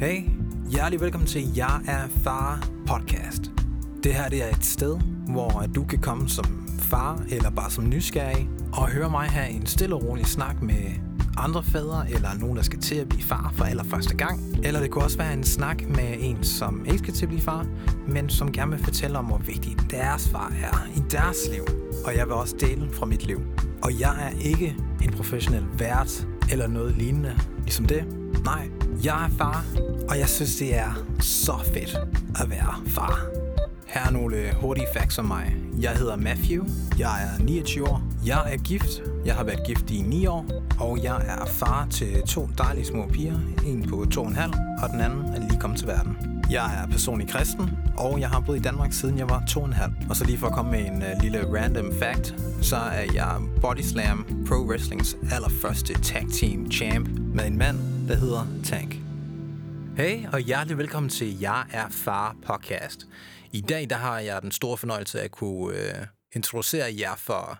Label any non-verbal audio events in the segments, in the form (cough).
Hey, hjertelig velkommen til Jeg er far podcast. Det her det er et sted, hvor du kan komme som far eller bare som nysgerrig og høre mig have en stille og rolig snak med andre fædre eller nogen, der skal til at blive far for allerførste gang. Eller det kunne også være en snak med en, som ikke skal til at blive far, men som gerne vil fortælle om, hvor vigtig deres far er i deres liv. Og jeg vil også dele fra mit liv. Og jeg er ikke en professionel vært eller noget lignende ligesom det. Nej, jeg er far, og jeg synes, det er så fedt at være far. Her er nogle øh, hurtige facts om mig. Jeg hedder Matthew, jeg er 29 år, jeg er gift, jeg har været gift i 9 år, og jeg er far til to dejlige små piger, en på 2,5 og den anden er lige kommet til verden. Jeg er personlig kristen, og jeg har boet i Danmark siden jeg var 2,5. Og så lige for at komme med en uh, lille random fact, så er jeg Body Slam Pro Wrestlings allerførste tag team champ med en mand, der hedder Tank. Hey, og hjertelig velkommen til Jeg er Far podcast. I dag der har jeg den store fornøjelse af at kunne øh, introducere jer for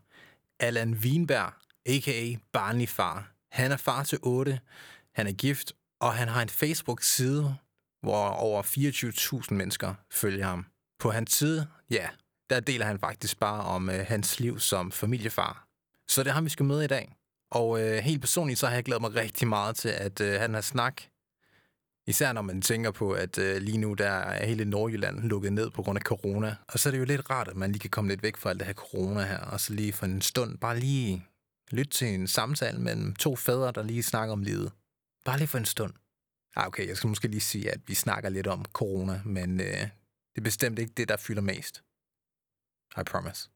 Allan Wienberg, a.k.a. Barney Far. Han er far til 8, han er gift, og han har en Facebook-side, hvor over 24.000 mennesker følger ham. På hans side, ja, der deler han faktisk bare om øh, hans liv som familiefar. Så det har vi skal møde i dag. Og øh, helt personligt, så har jeg glædet mig rigtig meget til, at øh, han har snak Især når man tænker på, at øh, lige nu der er hele Nordjylland lukket ned på grund af corona. Og så er det jo lidt rart, at man lige kan komme lidt væk fra alt det her corona her, og så lige for en stund bare lige lytte til en samtale mellem to fædre, der lige snakker om livet. Bare lige for en stund. Ah, okay, jeg skal måske lige sige, at vi snakker lidt om corona, men øh, det er bestemt ikke det, der fylder mest. I promise.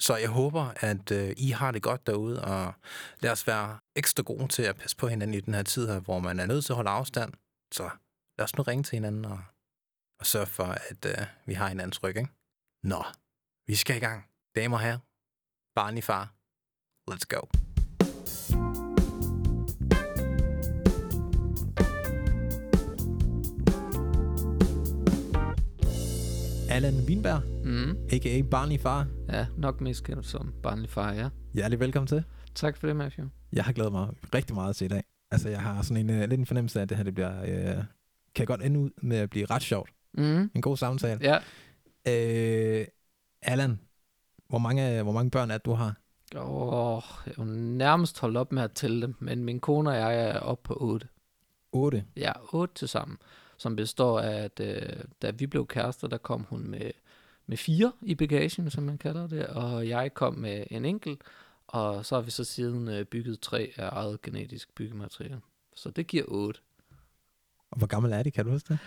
Så jeg håber, at øh, I har det godt derude, og lad os være ekstra gode til at passe på hinanden i den her tid her, hvor man er nødt til at holde afstand. Så lad os nu ringe til hinanden og, og sørge for, at øh, vi har hinandens ryg, ikke? Nå, vi skal i gang. Damer og herrer, barn i far. Let's go. Allan Wienberg, Mm. a.k.a. Barney Far. Ja, nok mest kendt som barnlig far, ja. Hjertelig velkommen til. Tak for det, Matthew. Jeg har glædet mig rigtig meget til i dag. Altså, jeg har sådan en uh, lidt en fornemmelse af, at det her det bliver, uh, kan godt ende ud med at blive ret sjovt. Mm. En god samtale. Ja. Øh, Allan, hvor mange, hvor mange børn er det, du har? Åh, jeg er jo nærmest holdt op med at tælle dem, men min kone og jeg er oppe på 8. 8. Ja, 8 til sammen, som består af, at øh, da vi blev kærester, der kom hun med, med fire i bagagen, som man kalder det, og jeg kom med en enkelt, og så har vi så siden øh, bygget tre af eget genetisk byggemateriale. Så det giver 8. Og hvor gammel er de, kan du huske det?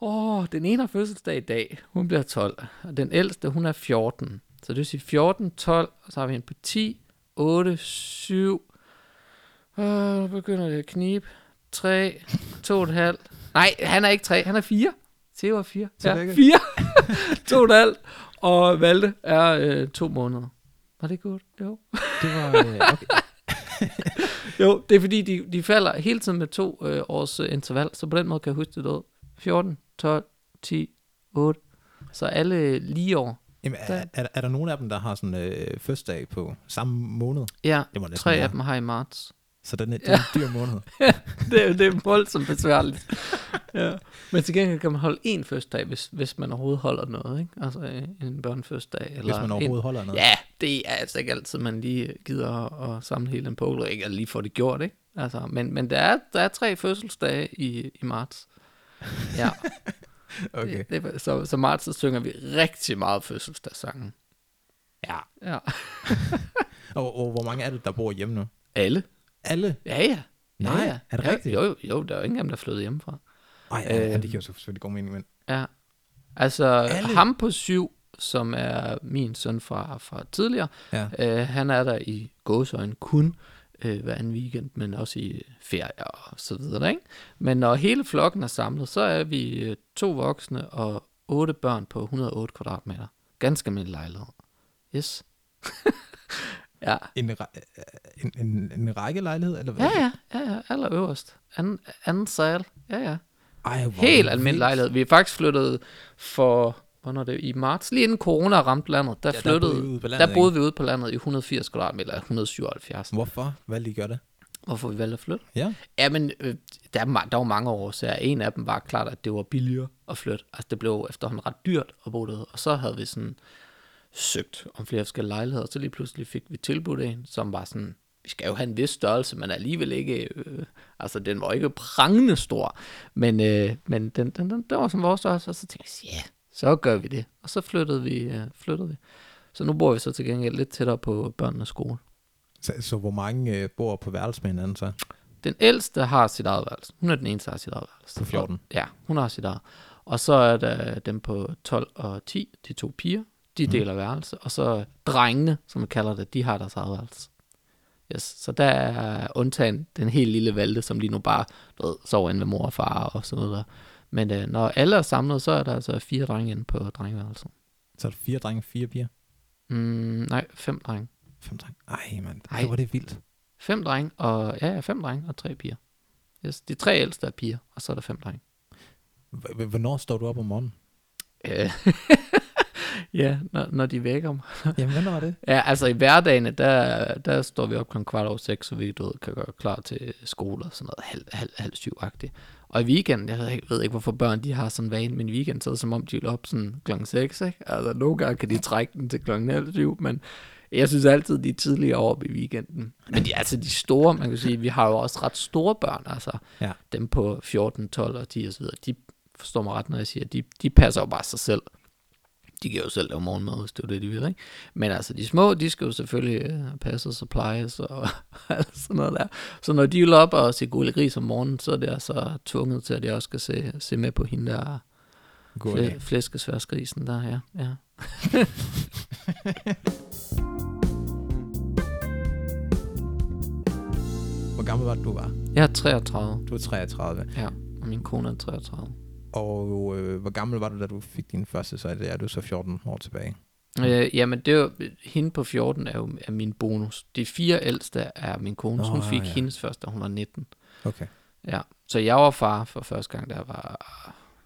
Åh, den ene har fødselsdag i dag. Hun bliver 12. Og den ældste, hun er 14. Så det vil sige 14, 12, og så har vi en på 10, 8, 7. Øh, nu begynder det at knibe. 3, 2,5. Nej, han er ikke 3, han er 4. Theo er 4. Ja, Tillykke. 4. 2,5. Og Valde er øh, 2 måneder. Var det godt? Jo. Det var... Øh, (laughs) okay. Jo, det er fordi, de, de falder hele tiden med to øh, års øh, interval, så på den måde kan jeg huske det ud. 14, 12, 10, 8. Så alle lige år. Jamen, er, er, er, der nogen af dem, der har sådan øh, fødselsdag på samme måned? Ja, Det må tre være. af dem har i marts. Så den er, det er en dyr måned. (laughs) det, er, det er voldsomt besværligt. ja. Men til gengæld kan man holde en fødselsdag, hvis, hvis man overhovedet holder noget. Ikke? Altså øh, en børnefødselsdag. Eller hvis man overhovedet holder en, noget. Ja, det er altså ikke altid, man lige gider at, at samle hele den pole, ikke? Eller lige få det gjort, ikke? Altså, men, men der, er, der er tre fødselsdage i, i marts. Ja. (laughs) Okay. Det, det, så, så marts, så synger vi rigtig meget fødselsdagssangen. Ja. Ja. (laughs) Og, og hvor mange er det, der bor hjemme nu? Alle. Alle? Ja, ja. Nej, ja, ja. er det ja, rigtigt? Jo, jo, jo, der er jo ingen af dem, der er flyttet hjemmefra. Ej, ja, ja, Øh. det giver jo selvfølgelig god mening, men... Ja. Altså, Alle? Ham på syv, som er min søn fra, fra tidligere, Ja. øh, han er der i gåsøjne kun øh, hver anden weekend, men også i ferie og så videre, ikke? Men når hele flokken er samlet, så er vi øh, to voksne og otte børn på 108 kvadratmeter. Ganske almindelig lejlighed. Yes. (laughs) ja. En, ra- en, en, en række lejlighed, eller hvad? Ja, ja, ja, ja, allerøverst. Anden, anden sal. Ja, ja. Ej, hvor Helt almindelig vildt. lejlighed. Vi er faktisk flyttet for, hvornår det, i marts, lige inden corona ramte landet, der, Ja, der flyttede, boede I ude på landet, der boede vi ude på landet i 180 kvadratmeter, eller 177. Hvorfor? Hvad lige gør det? Hvorfor vi valgte at flytte? Ja. Ja, men øh, der, er der var mange årsager. En af dem var klart, at det var billigere at flytte. Altså, det blev efterhånden ret dyrt at bo derude. Og så havde vi sådan søgt om flere forskellige lejligheder. Så lige pludselig fik vi tilbudt en, som var sådan, vi skal jo have en vis størrelse, men alligevel ikke, øh, altså den var ikke prangende stor. Men, øh, men den, den, den, den var som vores størrelse, og så tænkte jeg, ja, så gør vi det. Og så flyttede vi, øh, flyttede vi. Så nu bor vi så til gengæld lidt tættere på børnenes skole. Så, så hvor mange øh, bor på værelse med hinanden så? Den ældste har sit eget værelse. Hun er den eneste, der har sit eget værelse. På 14. Ja, hun har sit eget. Og så er der dem på 12 og 10, de to piger. De Mhm. deler værelse. Og så drengene, som vi kalder det, de har deres eget værelse. Yes. Så der er undtagen den helt lille valgte, som lige nu bare du ved, sover inde med mor og far og sådan noget der. Men øh, når alle er samlet, så er der altså fire drenge inde på drengeværelset. Så er der fire drenge, fire piger? Mm, nej, fem drenge. Fem drenge. Ej, mand. Ej. Hvor er det vildt. Fem drenge, og ja, ja, fem drenge og tre piger. Yes. De tre ældste er piger, og så er der fem drenge. Hvornår står du op om morgenen? (laughs) Ja, når, når de vækker mig. (laughs) Jamen, hvornår er det? Ja, altså i hverdagen, der, der står vi op kl. kvart over seks, så vi du ved, kan gøre klar til skole og sådan noget, halv, halv, halv syv-agtigt. Og i weekenden, jeg ved ikke, ved ikke, hvorfor børn de har sådan en vane, men i weekenden, så er det som om, de vil op sådan kl. 6, ikke? Altså nogle gange kan de trække den til kl. halv syv, men jeg synes altid, de er tidligere op i weekenden. Men de, altså de store, man kan sige, vi har jo også ret store børn, altså Ja. dem på 14, 12 og 10 og så videre, de forstår mig ret, når jeg siger, de, de passer jo bare sig selv. De kan jo selv lave morgenmad, hvis det er det, de vil, ikke? Men altså, de små, de skal jo selvfølgelig øh, passe og supplies og (laughs) alt sådan noget der. Så når de vil op og se gule gris om morgenen, så er det altså tvunget til, at jeg også skal se, se med på hende der idé. flæskesværsgrisen der, ja. ja. (laughs) Hvor gammel var du var? Jeg er 33, Du er 33. ja, og min kone er 33. Og øh, hvor gammel var du, da du fik din første, så er det er du så 14 år tilbage. Øh, jamen, det jo, hende på 14 er jo er min bonus. De fire ældste er min kone, så hun fik ja. hendes første, da hun var 19. Okay. Ja, så jeg var far for første gang, da jeg var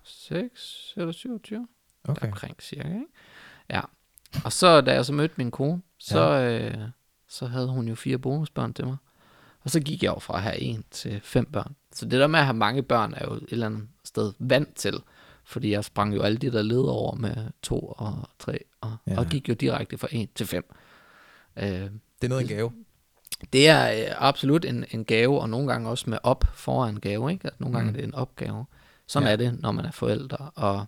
6 eller 27. Okay. Omkring cirka, ikke? Ja. Og så, da jeg så mødte min kone, så, ja. øh, så havde hun jo fire bonusbørn til mig. Og så gik jeg jo fra at have en til fem børn. Så det der med at have mange børn, er jo et eller andet sted vant til. Fordi jeg sprang jo alle de der led over med to og tre, og, Ja. og gik jo direkte fra en til fem. Øh, Det er noget en gave. det er øh, absolut en, en gave, og nogle gange også med op foran gave, ikke? Nogle gange Mm. er det en opgave. Sådan Ja. er det, når man er forældre. Og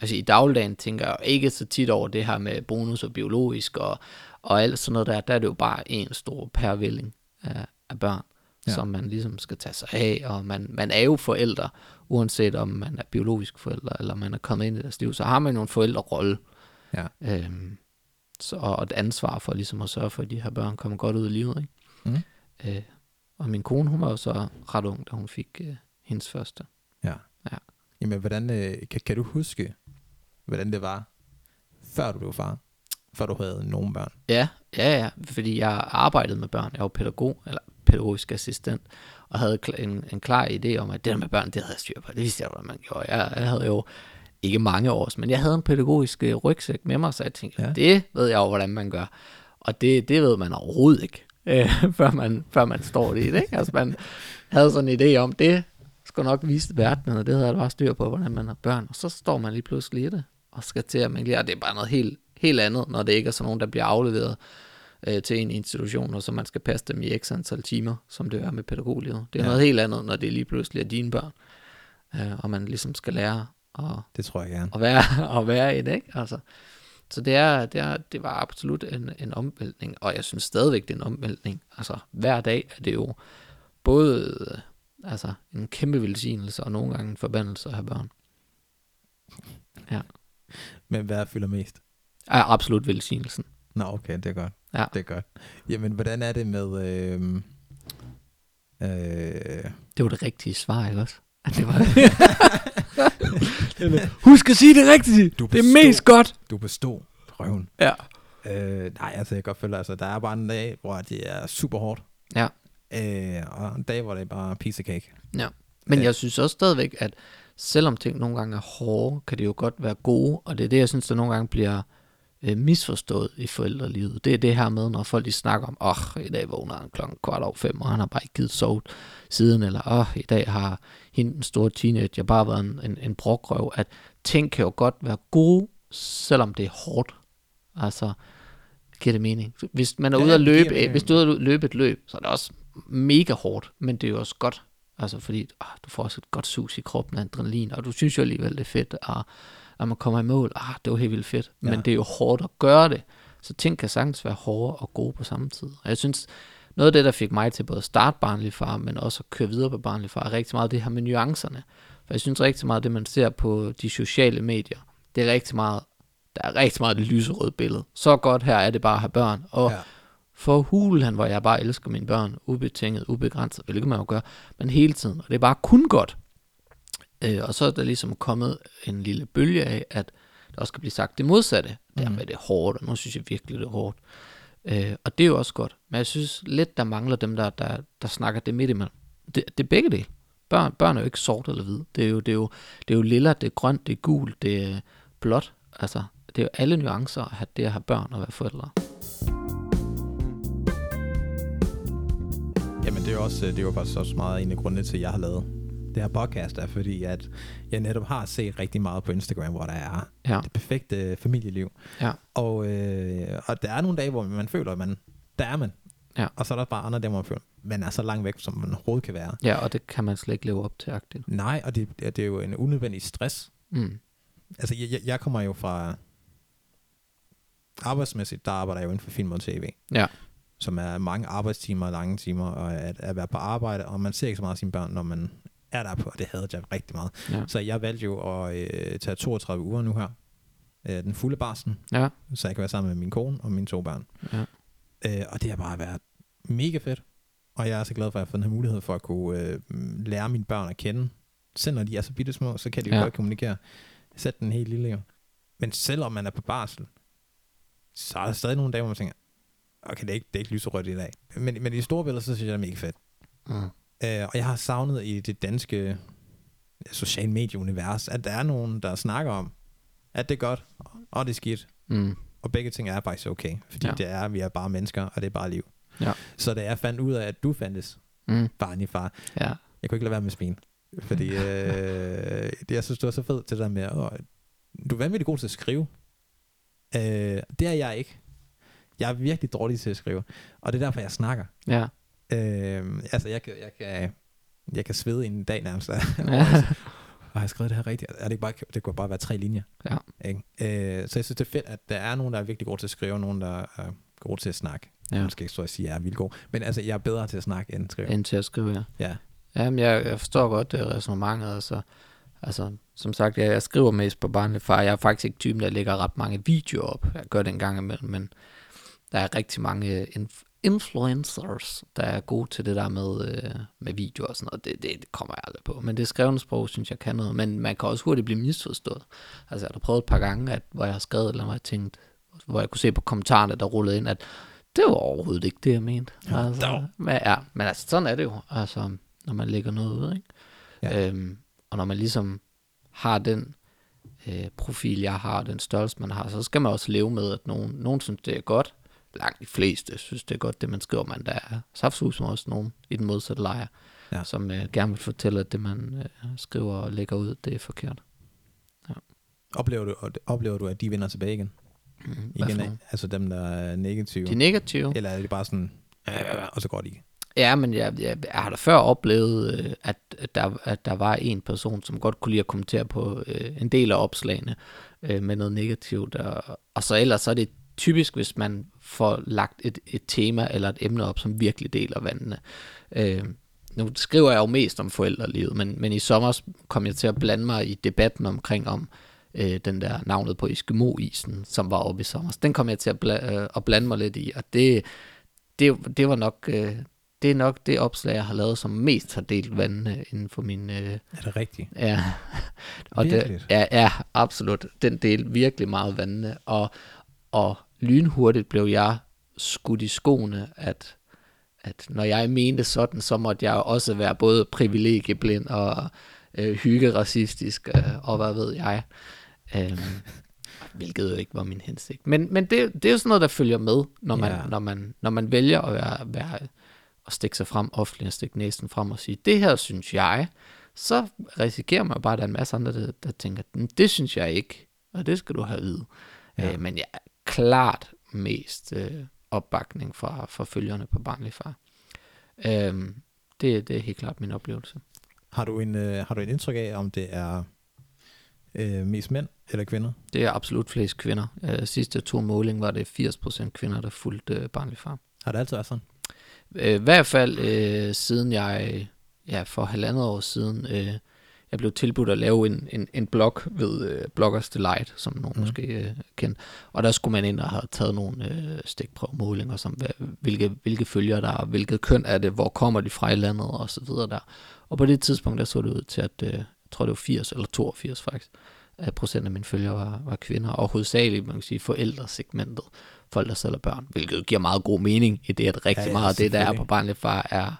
altså i dagligdagen tænker jeg ikke så tit over det her med bonus og biologisk og, og alt sådan noget der. Der er det jo bare en stor pærvilling af, af børn, Ja. som man ligesom skal tage sig af. Og man, man er jo forældre, uanset om man er biologisk forælder, eller man er kommet ind i deres liv. Så har man jo en forældrerolle. Ja. Øhm, så, og et ansvar for ligesom at sørge for, at de her børn kommer godt ud i livet. Ikke? Mm. Øh, og min kone, hun var jo så ret ung, da hun fik øh, hendes første. Ja. Ja. Jamen, hvordan, øh, kan, kan du huske, hvordan det var, før du blev far? Før du havde nogen børn? Ja, ja, ja, fordi jeg arbejdede med børn. Jeg var pædagog, eller pædagogisk assistent, og havde en, en klar idé om, at det der med børn, det havde jeg styr på. Det vidste jeg, hvordan man gjorde. Jeg, jeg havde jo ikke mange års, men jeg havde en pædagogisk øh, rygsæk med mig, så jeg tænkte, Ja. det ved jeg jo, hvordan man gør. Og det, det ved man overhovedet ikke, (laughs) øh, før, man, før man står i det. Ikke? Altså man havde sådan en idé om, det skulle nok vise verden, og det havde jeg bare styr på, hvordan man har børn. Og så står man lige pludselig i det, og skal til at manglere. Det er bare noget helt, helt andet, når det ikke er sådan nogen, der bliver afleveret øh, til en institution, og så man skal passe dem i x antal timer, som det er med pædagoglivet. Det er Ja. ja. noget helt andet, når det lige pludselig er dine børn, øh, og man ligesom skal lære at, Det tror jeg gerne. at, være, (laughs) at være i det, ikke? Altså, så det, er, det, er, det var absolut en, en omvæltning, og jeg synes stadigvæk, det er en omvæltning. Altså, hver dag er det jo både øh, altså, en kæmpe velsignelse, og nogle gange en forbandelse at have børn. Men hvad fylder mest? Er absolut velsignelsen. Nå, okay, det er godt. Ja. Det er godt. Jamen, hvordan er det med... Øh, øh, Det var det rigtige svar, ikke også? At det var (laughs) Husk at sige det rigtige. Du det er bestod. mest godt. du bestod prøven. Ja. Øh, nej, altså jeg kan godt følge, altså der er bare en dag, hvor det er super hårdt. Ja. Øh, og en dag, hvor det er bare piece of cake. Men Øh. jeg synes også stadigvæk, at selvom ting nogle gange er hårde, kan det jo godt være gode, og det er det, jeg synes, der nogle gange bliver øh, misforstået i forældrelivet. Det er det her med, når folk de snakker om, åh, oh, i dag vågner han klokken kvart over fem, og han har bare ikke givet sovet siden, eller åh, oh, i dag har hende, den store teenager, bare været en, en, en brokrøv, at ting kan jo godt være gode, selvom det er hårdt. Altså, giver det mening? Hvis man er Ja, ude at det løbe, giver øh, hvis du er ude at løbe et løb, så er det også mega hårdt, men det er jo også godt. Altså fordi ah, du får også et godt sus i kroppen af adrenalin, og du synes jo alligevel, det er fedt, og når man kommer i mål, ah, det var helt vildt fedt. Men Ja. det er jo hårdt at gøre det. Så ting kan sagtens være hårde og gode på samme tid. Og jeg synes, noget af det, der fik mig til både at starte barnlig far, men også at køre videre på barnlig far, er rigtig meget det her med nuancerne. For jeg synes rigtig meget, det man ser på de sociale medier, det er rigtig meget, der er rigtig meget det lyserøde billede. Så godt her er det bare at have børn. Og Ja. for hulen, hvor jeg bare elsker mine børn, ubetinget, ubegrænset, hvilket man jo gør, men hele tiden, og det er bare kun godt. Øh, og så er der ligesom kommet en lille bølge af, at der også kan blive sagt det modsatte. Dermed er det hårdt, og nu synes jeg virkelig, det er hårdt. Øh, og det er jo også godt. Men jeg synes lidt, der mangler dem, der, der, der snakker det midt imellem. Det, det er begge dele. Børn, børn er jo ikke sort eller hvid. Det er jo, det er jo, det er jo lilla, det er grønt, det er gult, det er blåt. Altså, det er jo alle nuancer at have det at have børn og være forældre. Jamen det er jo også, det er jo faktisk også meget en af grundene til, at jeg har lavet det her podcast, er fordi, at jeg netop har set rigtig meget på Instagram, hvor der er Ja. det perfekte familieliv. Ja. Og, øh, og der er nogle dage, hvor man føler, at man, der er man. Ja. Og så er der bare andre dage, hvor man føler, man er så langt væk, som man overhovedet kan være. Ja, og det kan man slet ikke leve op til, agtigt. Nej, og det, det er jo en unødvendig stress. Mm. Altså, jeg, jeg- jeg kommer jo fra arbejdsmæssigt, der arbejder jeg jo inden for film og tv. Ja. Som er mange arbejdstimer, lange timer, og at, at være på arbejde, og man ser ikke så meget af sine børn, når man er der på, og det havde jeg rigtig meget. Ja. Så jeg valgte jo at øh, tage 32 uger nu her, øh, den fulde barsen, Ja. så jeg kan være sammen med min kone og mine to børn. Ja. Øh, og det har bare været mega fedt. Og jeg er så glad for, at jeg har fået den her mulighed for at kunne øh, lære mine børn at kende. Selv når de er så bitte små, så kan de jo Ja. godt kommunikere. Sæt den helt lille jo. Men selvom man er på barsel, så er der stadig nogle dage, hvor man tænker, okay, det er ikke, det er ikke lyserødt i dag. Men, men i store billeder, så synes jeg, det er mega fedt. Mm. Øh, og jeg har savnet i det danske social medieunivers, at der er nogen, der snakker om, at det er godt, og det er skidt, Mm. og begge ting er faktisk okay, fordi Ja. det er, vi er bare mennesker, og det er bare liv. Ja. Så da jeg fandt ud af, at du fandtes, Mm. barn i far, Ja. jeg kunne ikke lade være med at smile. Fordi (laughs) øh, det, jeg synes, det var så fedt til det der med, åh, du er vanvittigt god til at skrive. Øh, det er jeg ikke. Jeg er virkelig dårlig til at skrive, og det er derfor, jeg snakker. Ja. Øh, altså, jeg kan, jeg kan, jeg kan svede en dag nærmest. Ja. og har jeg skrevet det her rigtigt? Er det, ikke bare, det kunne bare være tre linjer. Ja. Ikke? Øh, så jeg synes, det er fedt, at der er nogen, der er virkelig gode til at skrive, og nogen, der er gode til at snakke. Ja. Jeg skal ikke stå og sige, at jeg er vildt god. Men altså, jeg er bedre til at snakke end at skrive. End til at skrive, ja. Ja. Jamen, jeg, jeg forstår godt det resonemanget, altså. Altså, som sagt, jeg, jeg skriver mest på barnlig far. Jeg er faktisk ikke typen, der lægger ret mange videoer op. Jeg gør det en gang imellem, men der er rigtig mange inf- influencers, der er gode til det der med, øh, med videoer og sådan noget. Det, det, det kommer jeg aldrig på. Men det skrevne sprog, synes jeg kan noget. Men man kan også hurtigt blive misforstået. Altså, jeg har prøvet et par gange, at, hvor jeg har skrevet, eller hvor jeg tænkt, hvor jeg kunne se på kommentarerne, der rullede ind, at det var overhovedet ikke det, jeg mente. Ja, altså, dog. men, ja, men altså, sådan er det jo. Altså, når man lægger noget ud, ikke? Ja. Øhm, og når man ligesom har den øh, profil, jeg har, den størrelse, man har, så skal man også leve med, at nogen, nogen synes, det er godt. Langt de fleste synes, det er godt, det man skriver, men der er saftsus også nogen i den modsatte lejr, Ja. som øh, gerne vil fortælle, at det, man øh, skriver og lægger ud, det er forkert. Oplever du, oplever du, at de vender tilbage igen? Mm, igen af, altså dem, der er negative? De negative? Eller er det bare sådan, øh, og så går de ikke? Ja, men jeg, jeg, jeg har da før oplevet, øh, at, at, der, at der var en person, som godt kunne lide at kommentere på øh, en del af opslagene øh, med noget negativt. Og, og så ellers så er det typisk, hvis man får lagt et, et tema eller et emne op, som virkelig deler vandene. Øh, nu skriver jeg jo mest om forældrelivet, men, men i sommer kom jeg til at blande mig i debatten omkring om øh, den der navnet på Eskimo-isen, som var oppe i sommer. Den kom jeg til at, bla, øh, at blande mig lidt i, og det, det, det var nok... Øh, det er nok det opslag, jeg har lavet, som mest har delt vandene inden for min... Øh, Er det rigtigt? ja, og det, ja, ja, absolut. Den delte virkelig meget vandene, og, og lynhurtigt blev jeg skudt i skoene, at, at når jeg mente sådan, så måtte jeg også være både privilegieblind og øh, hyggeracistisk, øh, og hvad ved jeg. Øhm, hvilket jo ikke var min hensigt. Men, men det, det er jo sådan noget, der følger med, når man, Ja. når man, når man vælger at, være, være, at stikke sig frem offentligt, og stikke næsen frem og sige, det her synes jeg, så risikerer man bare, at der er en masse andre, der, der tænker, "Mm, det synes jeg ikke, og det skal du have at vide. Ja. Øh, men jeg klart mest øh, opbakning fra, fra følgerne på barnlig far. Øhm, det, det er helt klart min oplevelse. Har du en, øh, har du et indtryk af, om det er øh, mest mænd eller kvinder? Det er absolut flest kvinder. Øh, sidste to måling var det 80% kvinder, der fulgte øh, barnlig far. Har det altid været sådan? Øh, I hvert fald øh, siden jeg, ja, for halvandet år siden, øh, jeg blev tilbudt at lave en, en, en blog ved øh, Bloggers Delight, som nogen mm. måske øh, kender. Og der skulle man ind og have taget nogle øh, stikprøvemålinger, som hvad, hvilke, hvilke følger der er, hvilket køn er det, hvor kommer de fra i landet og så videre der. Og på det tidspunkt, der så det ud til, at øh, jeg tror det var 80 eller 82 faktisk, at procent af mine følgere var, var kvinder, og hovedsageligt, man kan sige, forældresegmentet, folk der sælger børn, hvilket giver meget god mening i det, at rigtig Ja, ja, meget af det, der er på barnlig far, er,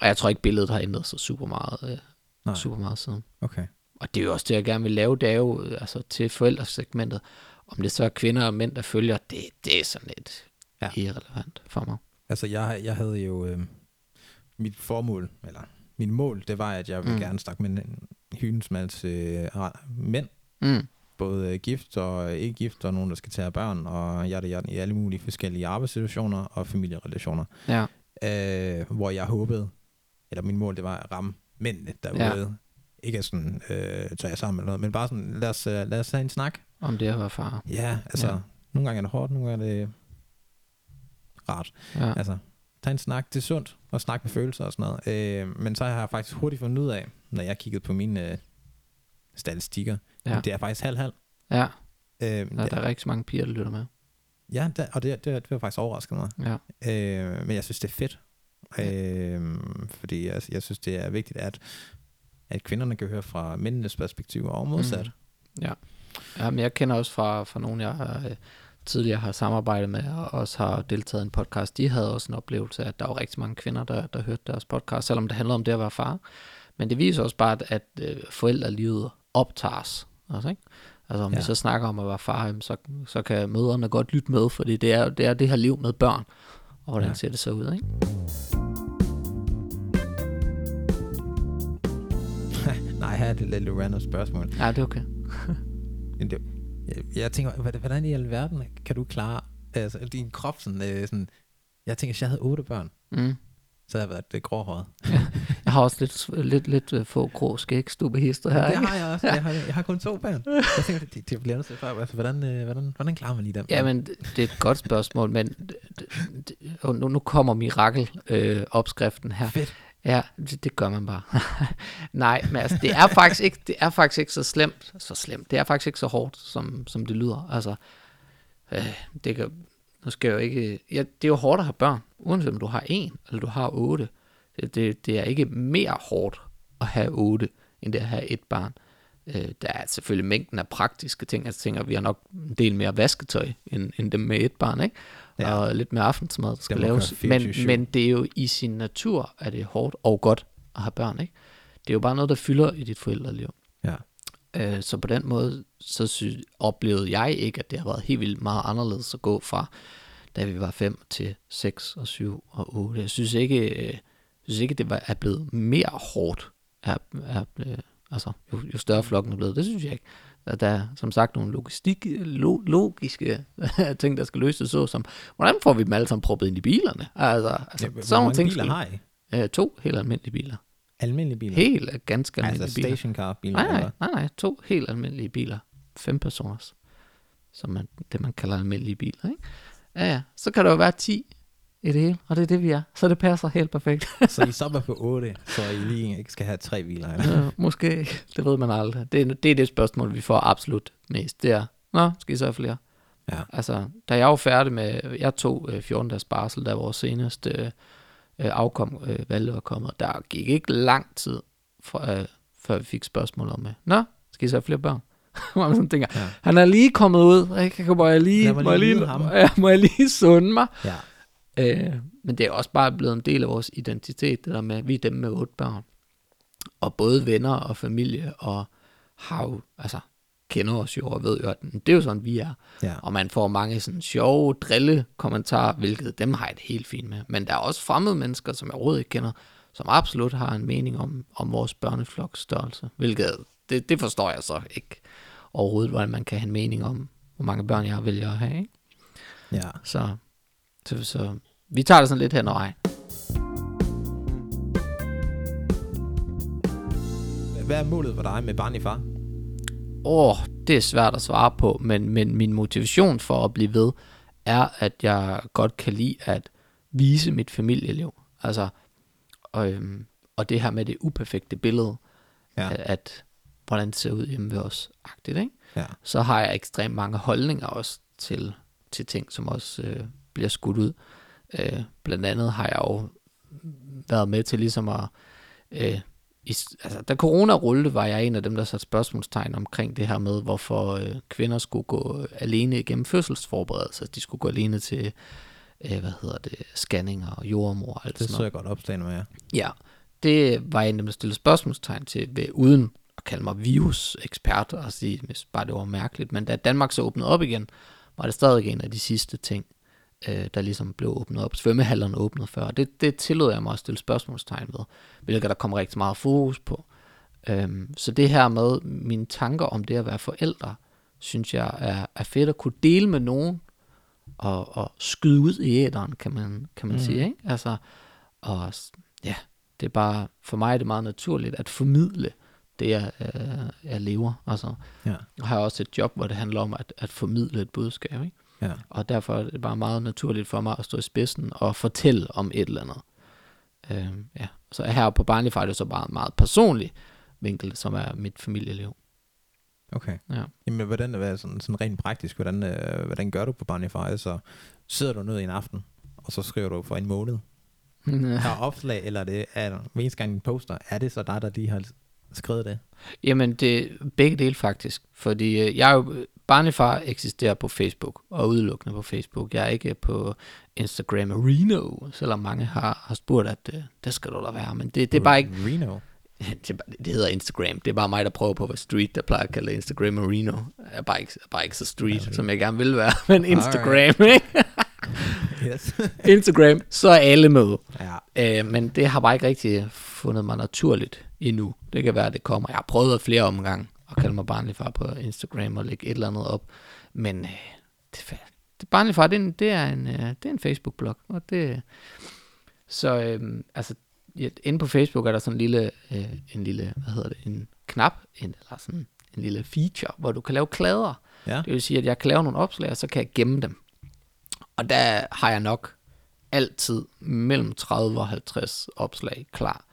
og jeg tror ikke, billedet har ændret sig super meget, Nej. super meget siden. Okay. Og det er jo også det, jeg gerne vil lave, det er jo altså, til forældresegmentet. Om det så er kvinder og mænd, der følger, det, det er sådan lidt Ja. irrelevant for mig. Altså, jeg, jeg havde jo... Øh, mit formål, eller mit mål, det var, at jeg ville mm. Gerne snakke med en hyldens masse øh, mænd, Mm. både øh, gift og ikke gift, og nogen, der skal tage børn, og jeg er i alle mulige forskellige arbejdssituationer og familierelationer. Ja, øh, hvor jeg håbede, eller min mål, det var at ramme mændene derude. Ja. Ikke sådan, øh, tage jer sammen eller noget, men bare sådan, lad os, øh, lad os have en snak. om det at være far. Ja, altså, ja. Nogle gange er det hårdt, nogle gange er det rart. Ja. Altså, tag en snak, det er sundt at snakke med følelser og sådan noget. Øh, men så har jeg faktisk hurtigt fundet ud af, når jeg kiggede på mine øh, statistikker, ja. Det er faktisk halv-halv. ja. Øh, Der, der er rigtig mange piger, der lytter med. Ja, det, og det, det, det var faktisk overrasket mig. Ja. Øh, men jeg synes, det er fedt. Øh, fordi jeg, jeg synes, det er vigtigt, at, at kvinderne kan høre fra mændenes perspektiv og modsat. Mm. Ja, men jeg kender også fra, fra nogen, jeg øh, tidligere har samarbejdet med, og også har deltaget i en podcast. De havde også en oplevelse af, at der var rigtig mange kvinder, der, der hørte deres podcast, selvom det handler om det at være far. Men det viser også bare, at, at øh, forældrelivet optages. Altså, ikke? altså om Ja. vi så snakker om at være far, jamen, så, så kan mødrene godt lytte med, fordi det er, det er det her liv med børn. Og hvordan Ja. ser det så ud, ikke? (laughs) Nej, her er det lidt random spørgsmål. Ja, det er okay. (laughs) Men det, jeg, jeg tænker, hvordan- hvordan i alverden kan du klare altså, din krop sådan, øh, sådan... Jeg tænker, hvis jeg havde otte børn, Mm. så havde jeg været det gråhåret. (laughs) Jeg har også lidt, lidt, lidt øh, få grå skægstubehister her, det ikke? har jeg også. Jeg har, jeg har kun to børn. (laughs) Jeg tænker, det, det bliver nødt til at altså, hvordan, øh, hvordan, hvordan klarer man lige dem? Ja, men det det er et godt spørgsmål, men det, det, nu, nu kommer mirakel-opskriften øh, her. Fedt. Ja, det, det gør man bare. (laughs) Nej, men altså, det er faktisk ikke, det er faktisk ikke så slemt, så slemt. Det er faktisk ikke så hårdt, som, som det lyder. Altså, øh, det kan, nu skal jeg jo ikke, ja, det er jo hårdt at have børn, uanset om du har en, eller du har otte. Det, det, er ikke mere hårdt at have otte, end det at have et barn. Øh, der er selvfølgelig mængden af praktiske ting. Jeg tænker, vi har nok en del mere vasketøj, end, end dem med et barn, ikke? Ja. Og lidt mere aftensmad, der skal laves. Men, 24/7. men det er jo i sin natur, at det er hårdt og godt at have børn, ikke? Det er jo bare noget, der fylder i dit forældreliv. Ja. Øh, så på den måde, så sy- oplevede jeg ikke, at det har været helt vildt meget anderledes at gå fra, da vi var 5 til 6 og 7 og 8. Jeg synes ikke, øh, jeg synes ikke det var, er blevet mere hårdt, er, er, øh, altså, jo, jo større flokken er blevet. Det synes jeg ikke. Der, der er som sagt nogle logistik, lo, logiske (laughs) ting, der skal løses, så som, hvordan får vi dem alle sammen proppet ind i bilerne? Altså, altså Ja, sådan nogle ting. biler skal- har I? Øh, to helt almindelige biler. Almindelige biler? Helt ganske almindelige altså biler. stationcar biler? Nej, nej, nej, nej, to helt almindelige biler. Fem personers. Som man, det man kalder almindelige biler, ikke? Ja, ja. Så kan der jo være 10 i det hele, og det er det, vi er. Så det passer helt perfekt. (laughs) Så I stopper på 8, så I lige ikke skal have tre biler? Eller? øh, måske. Det ved man aldrig. Det, er- det er det spørgsmål, vi får absolut mest. Det er, nå, skal I så have flere? Ja. Altså, da jeg var færdig med, jeg tog øh, 14 dages barsel, da vores seneste øh, afkom, øh, valget var kommet, der gik ikke lang tid, fra, øh, før vi fik spørgsmål om, øh, nå, skal I så have flere børn? (laughs) Hvor man sådan tænker, Ja. han er lige kommet ud, ikke? må jeg lige, Lad må jeg lige lige, nyde ham. (laughs) ja, må jeg lige sunde mig? ja. Øh, men det er også bare blevet en del af vores identitet, det der med, at vi er dem med otte børn. Og både venner og familie, og har jo, altså, kender os jo og ved jo, at det er jo sådan, vi er. Ja. Og man får mange sådan sjove, drille kommentarer, hvilket dem har jeg det helt fint med. Men der er også fremmede mennesker, som jeg overhovedet ikke kender, som absolut har en mening om, om vores børnefloks størrelse. Hvilket, det, det forstår jeg så ikke overhovedet, hvordan man kan have en mening om, hvor mange børn jeg vælger at have. Ikke? Ja. Så, så, så vi tager det sådan lidt hen og ej. Hvad er målet for dig med barn i far? Åh, oh, det er svært at svare på, men, men min motivation for at blive ved, er, at jeg godt kan lide at vise mit familieliv. Altså, og, øhm, og det her med det uperfekte billede, Ja. at, at hvordan det ser ud hjemme ved os, agtigt, ikke? Ja. så har jeg ekstremt mange holdninger også til, til ting, som også øh, bliver skudt ud. Øh, blandt andet har jeg jo været med til ligesom at... Øh, i, altså, da corona rullede, var jeg en af dem, der satte spørgsmålstegn omkring det her med, hvorfor øh, kvinder skulle gå alene igennem fødselsforberedelse. De skulle gå alene til, øh, hvad hedder det, scanning og jordmor og alt Det sådan så jeg godt opslagene med. Ja, det var en af dem, der stillede spørgsmålstegn til, ved, uden at kalde mig virusekspert og sige, hvis bare det var mærkeligt. Men da Danmark så åbnede op igen, var det stadig en af de sidste ting, øh, der ligesom blev åbnet op. Svømmehallerne åbnede før, og det, det tillod jeg mig at stille spørgsmålstegn ved, hvilket der kom rigtig meget fokus på. Øhm, så det her med mine tanker om det at være forældre, synes jeg er, er fedt at kunne dele med nogen, og, og skyde ud i æderen, kan man, kan man mm. sige. Ikke? Altså, og ja, det er bare, for mig er det meget naturligt at formidle det, jeg, øh, jeg lever. Altså, Ja. jeg har også et job, hvor det handler om at, at formidle et budskab. Ikke? Ja. Og derfor er det bare meget naturligt for mig at stå i spidsen og fortælle om et eller andet. Øhm, ja. Så her på Barnlig er det så bare en meget personlig vinkel, som er mit familieliv. Okay. Ja. Jamen, hvordan, hvad, sådan, sådan rent praktisk, hvordan, øh, hvordan gør du på barn i far? Altså, sidder du ned i en aften, og så skriver du for en måned? (laughs) Har opslag, eller er det, er, hver gang en poster, er det så dig, der lige har skrevet det? Jamen, det er begge dele faktisk. Fordi øh, jeg er jo, barnefar eksisterer på Facebook, og udelukkende på Facebook. Jeg er ikke på Instagram Reno, selvom mange har, har spurgt, at øh, det skal du da være. Men det, det er bare ikke, Reno. (laughs) det, er det hedder Instagram. Det er bare mig, der prøver på at være street, der plejer at kalde Instagram Reno. Jeg er bare ikke, bare ikke så street, Okay. som jeg gerne vil være. (laughs) Men Instagram, ikke? Yes. (laughs) Instagram, så er alle med. ja. Øh, men det har bare ikke rigtig fundet mig naturligt endnu. Det kan være, at det kommer. Jeg har prøvet flere omgange at kalde mig barnlig far på Instagram og lægge et eller andet op. Men øh, det, det barnlig far, det er en, det er en, øh, det er en Facebook-blog. Og det, så øh, altså, ja, inde på Facebook er der sådan en lille, øh, en lille, hvad hedder det, en knap, en, eller sådan en lille feature, hvor du kan lave klader. Ja. Det vil sige, at jeg kan lave nogle opslag, og så kan jeg gemme dem. Og der har jeg nok altid mellem 30 og 50 opslag klar.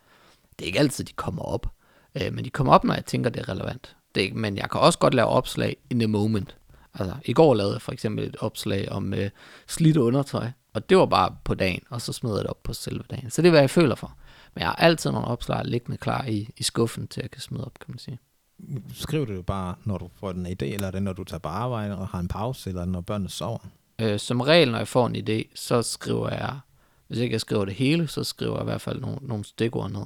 Det er ikke altid, de kommer op, øh, men de kommer op, når jeg tænker, det er relevant. Det men jeg kan også godt lave opslag in the moment. Altså, i går lavede jeg for eksempel et opslag om øh, slidt undertøj, og det var bare på dagen, og så smed jeg det op på selve dagen. Så det er, hvad jeg føler for. Men jeg har altid nogle opslag liggende klar i, i skuffen til, at jeg kan smide op, kan man sige. Skriver du det bare, når du får en idé, eller er det, når du tager på arbejde og har en pause, eller når børnene sover? Øh, som regel, når jeg får en idé, så skriver jeg, hvis ikke jeg skriver det hele, så skriver jeg i hvert fald nogle, nogle stikord ned.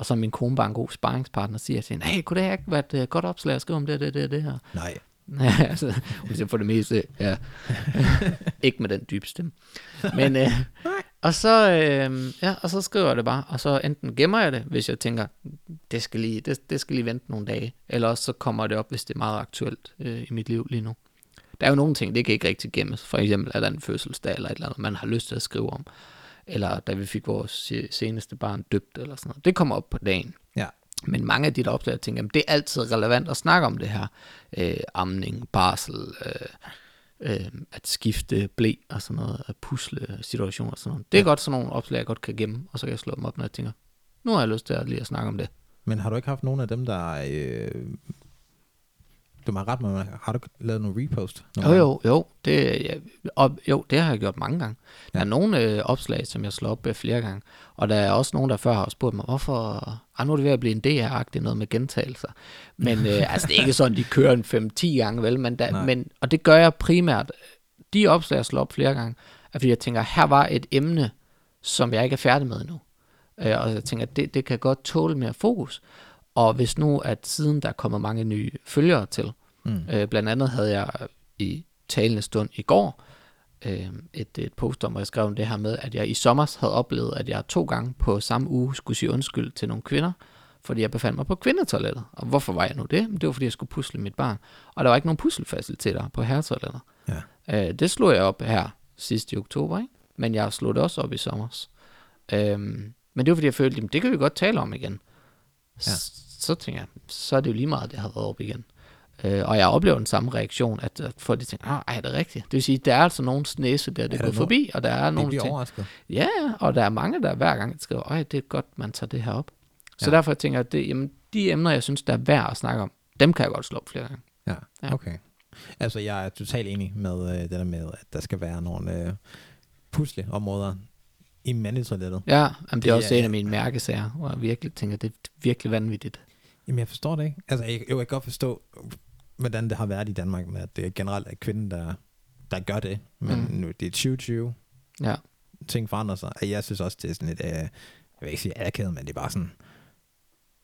Og så min kone bare en god sparringspartner, siger til hende, hey, kunne det her ikke være et øh, godt opslag at skrive om det, det, det, det her? Nej. (laughs) Ja, altså, hun siger for det meste, ja. (laughs) ikke med den dybe stemme. Men, øh, (laughs) og, så, øh, ja, og så skriver jeg det bare, og så enten gemmer jeg det, hvis jeg tænker, det skal lige, det, det skal lige vente nogle dage, eller også så kommer det op, hvis det er meget aktuelt øh, i mit liv lige nu. Der er jo nogle ting, det kan ikke rigtig gemmes. For eksempel er der en fødselsdag eller et eller andet, man har lyst til at skrive om. Eller da vi fik vores se- seneste barn døbt eller sådan noget. Det kommer op på dagen. Ja. Men mange af de der opslag, jeg tænker, jamen, det er altid relevant at snakke om det her. Øh, amning, barsel, øh, øh, at skifte blæ og sådan noget, at pusle situationer og sådan noget. Det er ja. godt sådan nogle opslag, jeg godt kan gemme, og så kan jeg slå dem op, når jeg tænker, nu har jeg lyst til at lige at snakke om det. Men har du ikke haft nogen af dem, der... Øh, du må ret med, mig. har du lavet nogle repost? Jo, jo, jo. Det, ja, og, jo, det har jeg gjort mange gange. Der Ja. er nogle øh, opslag, som jeg slår op øh, flere gange. Og der er også nogen, der før har spurgt mig, hvorfor... Ah, nu er det ved at blive en DR-agtig noget med gentagelser. Men øh, (laughs) altså, det er ikke sådan, de kører en 5-10 gange, vel? Men, Nej. der, men, og det gør jeg primært. De opslag, jeg slår op flere gange, er fordi jeg tænker, her var et emne, som jeg ikke er færdig med endnu. Øh, og jeg tænker, det, det kan godt tåle mere fokus. Og hvis nu, at siden der kommer mange nye følgere til, Mm. Øh, blandt andet havde jeg i talende stund i går øh, et, et post om, hvor jeg skrev om det her med, at jeg i sommer havde oplevet, at jeg to gange på samme uge skulle sige undskyld til nogle kvinder, fordi jeg befandt mig på kvindetoilettet. Og hvorfor var jeg nu det? Det var, fordi jeg skulle pusle mit barn. Og der var ikke nogen puslefaciliteter på herretoiletter. Ja. Øh, det slog jeg op her sidst i oktober, ikke? men jeg slog det også op i sommer. Øhm, men det var fordi, jeg følte, at det kan vi godt tale om igen. Ja. Så tænker jeg, så er det jo lige meget, det har været op igen. Øh, og jeg oplever den samme reaktion, at, at folk de tænker, ah, ej, er det rigtigt? Det vil sige, der er altså nogen næse, der er det gået no- forbi, og der er nogle ting. overrasket. Ja, og der er mange, der hver gang skriver, ej, det er godt, man tager det her op. Så Ja. derfor tænker jeg, at det, jamen, de emner, jeg synes, der er værd at snakke om, dem kan jeg godt slå op flere gange. Ja, Ja. okay. Altså, jeg er totalt enig med øh, det der med, at der skal være nogle øh, pusleområder i mandetoilettet. Ja, jamen, det, Det er også er- en af mine mærkesager, hvor jeg virkelig tænker, det er virkelig vanvittigt. Jamen, jeg forstår det ikke. Altså, jeg, jeg kan godt forstå, hvordan det har været i Danmark, med at det er generelt er kvinden, der, der gør det. Men Mm. nu, det er 2020. Ja. Ting forandrer sig. Og jeg synes også, det er sådan lidt, øh, jeg vil ikke sige akavet, men det er bare sådan,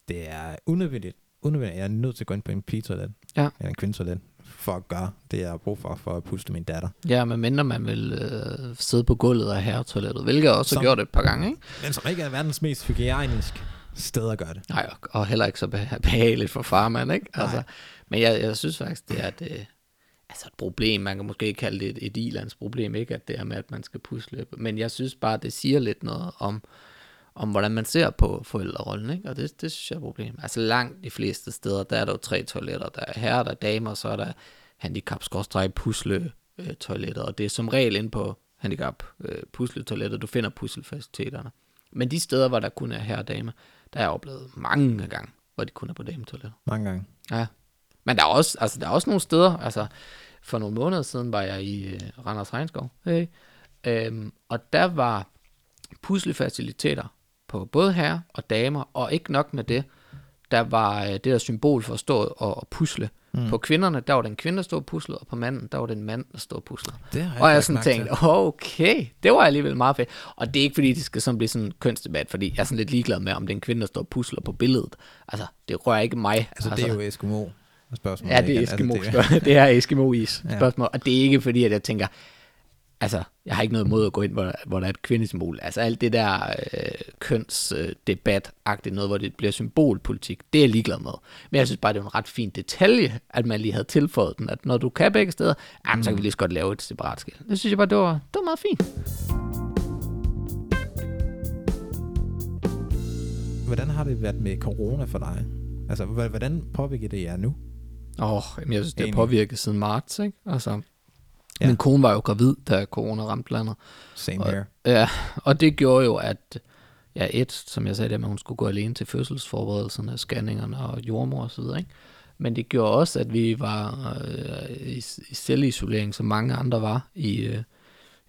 det er unødvendigt. Unødvendigt. Jeg er nødt til at gå ind på en pigetoilet. Ja. Eller en kvindetoilet. For at gøre det, jeg har brug for, for at puste min datter. Ja, men mindre man vil øh, sidde på gulvet af herretoilettet, hvilket jeg også Som- har gjort et par gange, ikke? Men som ikke er verdens mest hygiejnisk sted at gøre det. Nej, og, og heller ikke så beha- behageligt for farmand, ikke? Nej. Altså, men jeg, jeg synes faktisk, det er et, øh, altså et problem. Man kan måske kalde det et, et ilandsproblem, ikke? At det her med, at man skal pusle. Men jeg synes bare, det siger lidt noget om, om hvordan man ser på forældrerollen, ikke? Og det, det synes jeg er et problem. Altså langt de fleste steder, der er der jo tre toiletter. Der er herrer, der er damer, så er der handicap pusle øh, toiletter, og det er som regel inde på handicap øh, pusle toiletter, du finder puslefaciliteterne. Men de steder, hvor der kun er herre og dame, der har jeg oplevet mange gange, hvor de kun er på dametoiletter. Mange gange. Ja. Men der er også, altså, der er også nogle steder, altså for nogle måneder siden var jeg i øh, Randers Regnskov, hey, øhm, og der var puslefaciliteter på både herrer og damer, og ikke nok med det, der var øh, det der symbol for at stå og, og pusle. Mm. På kvinderne, der var den kvinde, der stod og puslede, og på manden, der var den mand, der stod og puslede. Det har Og jeg sådan til. tænkte, okay, det var alligevel meget fedt. Og det er ikke fordi, det skal sådan blive sådan en kønsdebat, fordi jeg er sådan lidt ligeglad med, om det er en kvinde, der står og pusler på billedet. Altså, det rører ikke mig. Altså, det er jo Eskimo spørgsmål. Ja, det er? Eskimo Altså, spørgsmål. (laughs) Det er Eskimo-is Ja. spørgsmål. Og det er ikke fordi, at jeg tænker, altså, jeg har ikke noget imod at gå ind, hvor, hvor der er et kvindesymbol. Altså alt det der øh, kønsdebat-agtigt noget, hvor det bliver symbolpolitik, det er jeg ligeglad med. Men jeg synes bare, det er en ret fin detalje, at man lige havde tilføjet den, at når du kan begge steder, jamen, så kan vi lige så godt lave et separat skilt. Det synes jeg bare, det var, det var meget fint. Hvordan har det været med corona for dig? Altså, hvordan påvirker det jer nu? Åh, oh, jeg synes, det har påvirket siden marts, ikke? Altså, Ja. min kone var jo gravid, da corona ramte landet. Same Og- here. Ja, og det gjorde jo, at ja, et, som jeg sagde, det med, at hun skulle gå alene til fødselsforberedelserne, scanningerne og jordmor videre, ikke? Men det gjorde også, at vi var øh, i, i selvisolering, som mange andre var, i øh,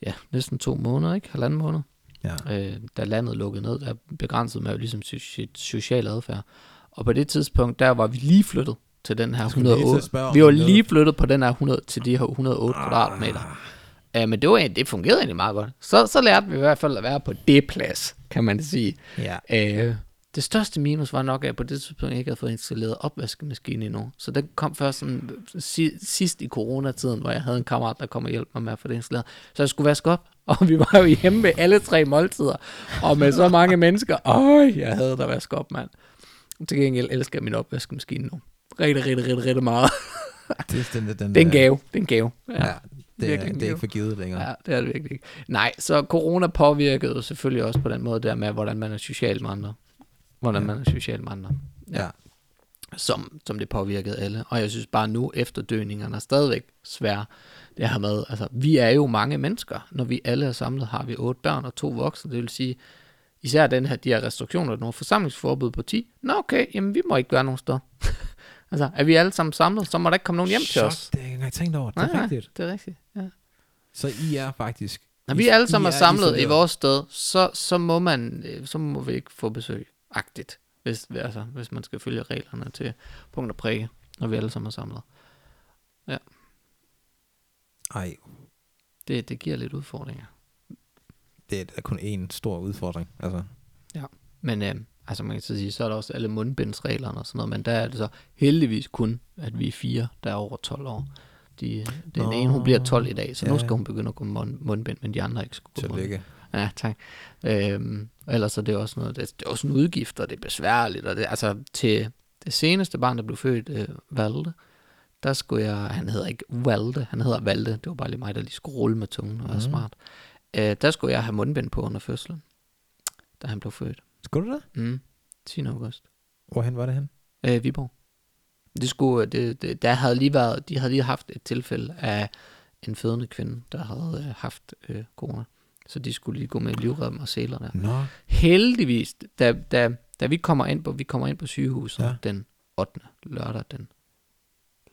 ja, næsten to måneder, ikke? Halvanden måned. Ja. Øh, da landet lukkede ned, der begrænsede man jo ligesom so- social adfærd. Og på det tidspunkt, der var vi lige flyttet til den her Jeg skulle lige til at 108. spørge, om Vi var lige flyttet på den her 100, til de her 108 ah. kvadratmeter. Uh, men det, var, det fungerede egentlig meget godt. Så, så lærte vi i hvert fald at være på det plads, kan man sige. Ja. Uh, det største minus var nok, at jeg på det tidspunkt ikke havde fået installeret opvaskemaskine endnu. Så den kom først sådan, si, sidst i coronatiden, hvor jeg havde en kammerat, der kom og hjalp mig med at få det installeret. Så jeg skulle vaske op, (laughs) og vi var jo hjemme ved alle tre måltider. Og med så mange mennesker. Øj, jeg havde der vaske op, mand. Til gengæld elsker jeg min opvaskemaskine nu. Rigtig, rigtig, rigtig, rigtig meget. Det, er den, den, (laughs) Det er en gave. Det er en gave. Ja, det, er, det er ikke for givet længere. Ja, det er det virkelig ikke. Nej, så corona påvirkede selvfølgelig også på den måde der med, hvordan man er social med andre. Hvordan Ja. man er social med andre. ja. Som, som det påvirkede alle. Og jeg synes bare nu, efterdøningerne er stadigvæk svære. Det her med, altså, vi er jo mange mennesker. Når vi alle er samlet, har vi otte børn og to voksne. Det vil sige, især den her, de her restriktioner, nogle forsamlingsforbud på 10. Nå okay, jamen vi må ikke være nogen steder. (laughs) altså, er vi alle sammen samlet, så må der ikke komme nogen hjem til Chok, os. Det har jeg ikke engang tænkt over. Det er Nej, rigtigt. det er rigtigt. Ja. Så I er faktisk... Når I- vi alle sammen I er samlet i isoleret. vores sted, så, så, må man, øh, så må vi ikke få besøg. Agtigt. Hvis, altså, hvis man skal følge reglerne til punkt og prikke, når vi alle sammen er samlet. Ej, Det, det giver lidt udfordringer. det er kun én stor udfordring. Altså, Men øh, altså man kan så sige, så er der også alle mundbindsreglerne og sådan noget, men der er det så heldigvis kun, at vi er fire, der er over 12 år. De, den Nå, ene, hun bliver 12 i dag, så ja. nu skal hun begynde at gå mund, mundbind, men de andre ikke skal gå mundbind. Ja, tak. Øhm, ellers er det også noget, det, det er også en udgift, og det er besværligt, og det, altså til det seneste barn, der blev født, øh, Valde, der skulle jeg, han hedder ikke Valde, han hedder Valde, det var bare lige mig, der lige skulle rulle med tungen og være Mhm. smart. Øh, der skulle jeg have mundbind på under fødslen, da han blev født. Skulle du det? Mm, 10. august. Hvorhen var det hen? Øh, Viborg. Det skulle, det, det, der havde lige været, de havde lige haft et tilfælde af en fødende kvinde, der havde øh, haft øh, corona. Så de skulle lige gå med livrem og seler der. Nå. Heldigvis, da, da, da vi kommer ind på, vi kommer ind på sygehuset Ja. den 8. lørdag den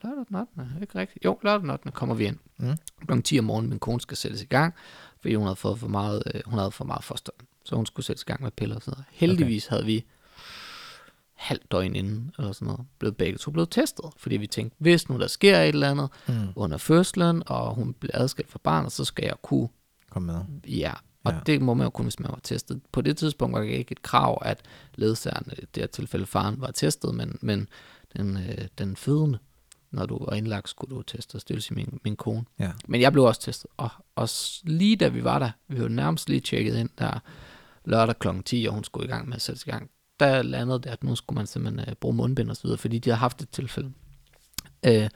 lørdag den 8. Ikke rigtigt? Jo, lørdag den 8. kommer vi ind. Mm. Klokken 10 om morgenen, min kone skal sættes i gang, fordi hun havde fået for meget, øh, hun havde for meget foster. Så hun skulle sættes i gang med piller og sådan noget. Heldigvis okay. havde vi halvt døgn inden, eller sådan noget, blevet begge to blevet testet. Fordi vi tænkte, hvis nu der sker et eller andet Mm. under fødslen, og hun bliver adskilt fra barnet, så skal jeg kunne Kom med. Ja, og Ja. det må man jo kun, hvis man var testet. På det tidspunkt var det ikke et krav, at ledsageren, i det her tilfælde faren, var testet, men, men den, øh, den fødende, når du var indlagt, skulle du testes. Det vil sige min, min kone. Ja. Men jeg blev også testet. Og, og lige da vi var der, vi var nærmest lige tjekket ind der lørdag kl. 10, og hun skulle i gang med at sætte i gang. Der landede det, at nu skulle man simpelthen øh, bruge mundbind og så videre, fordi de havde haft et tilfælde. Øh,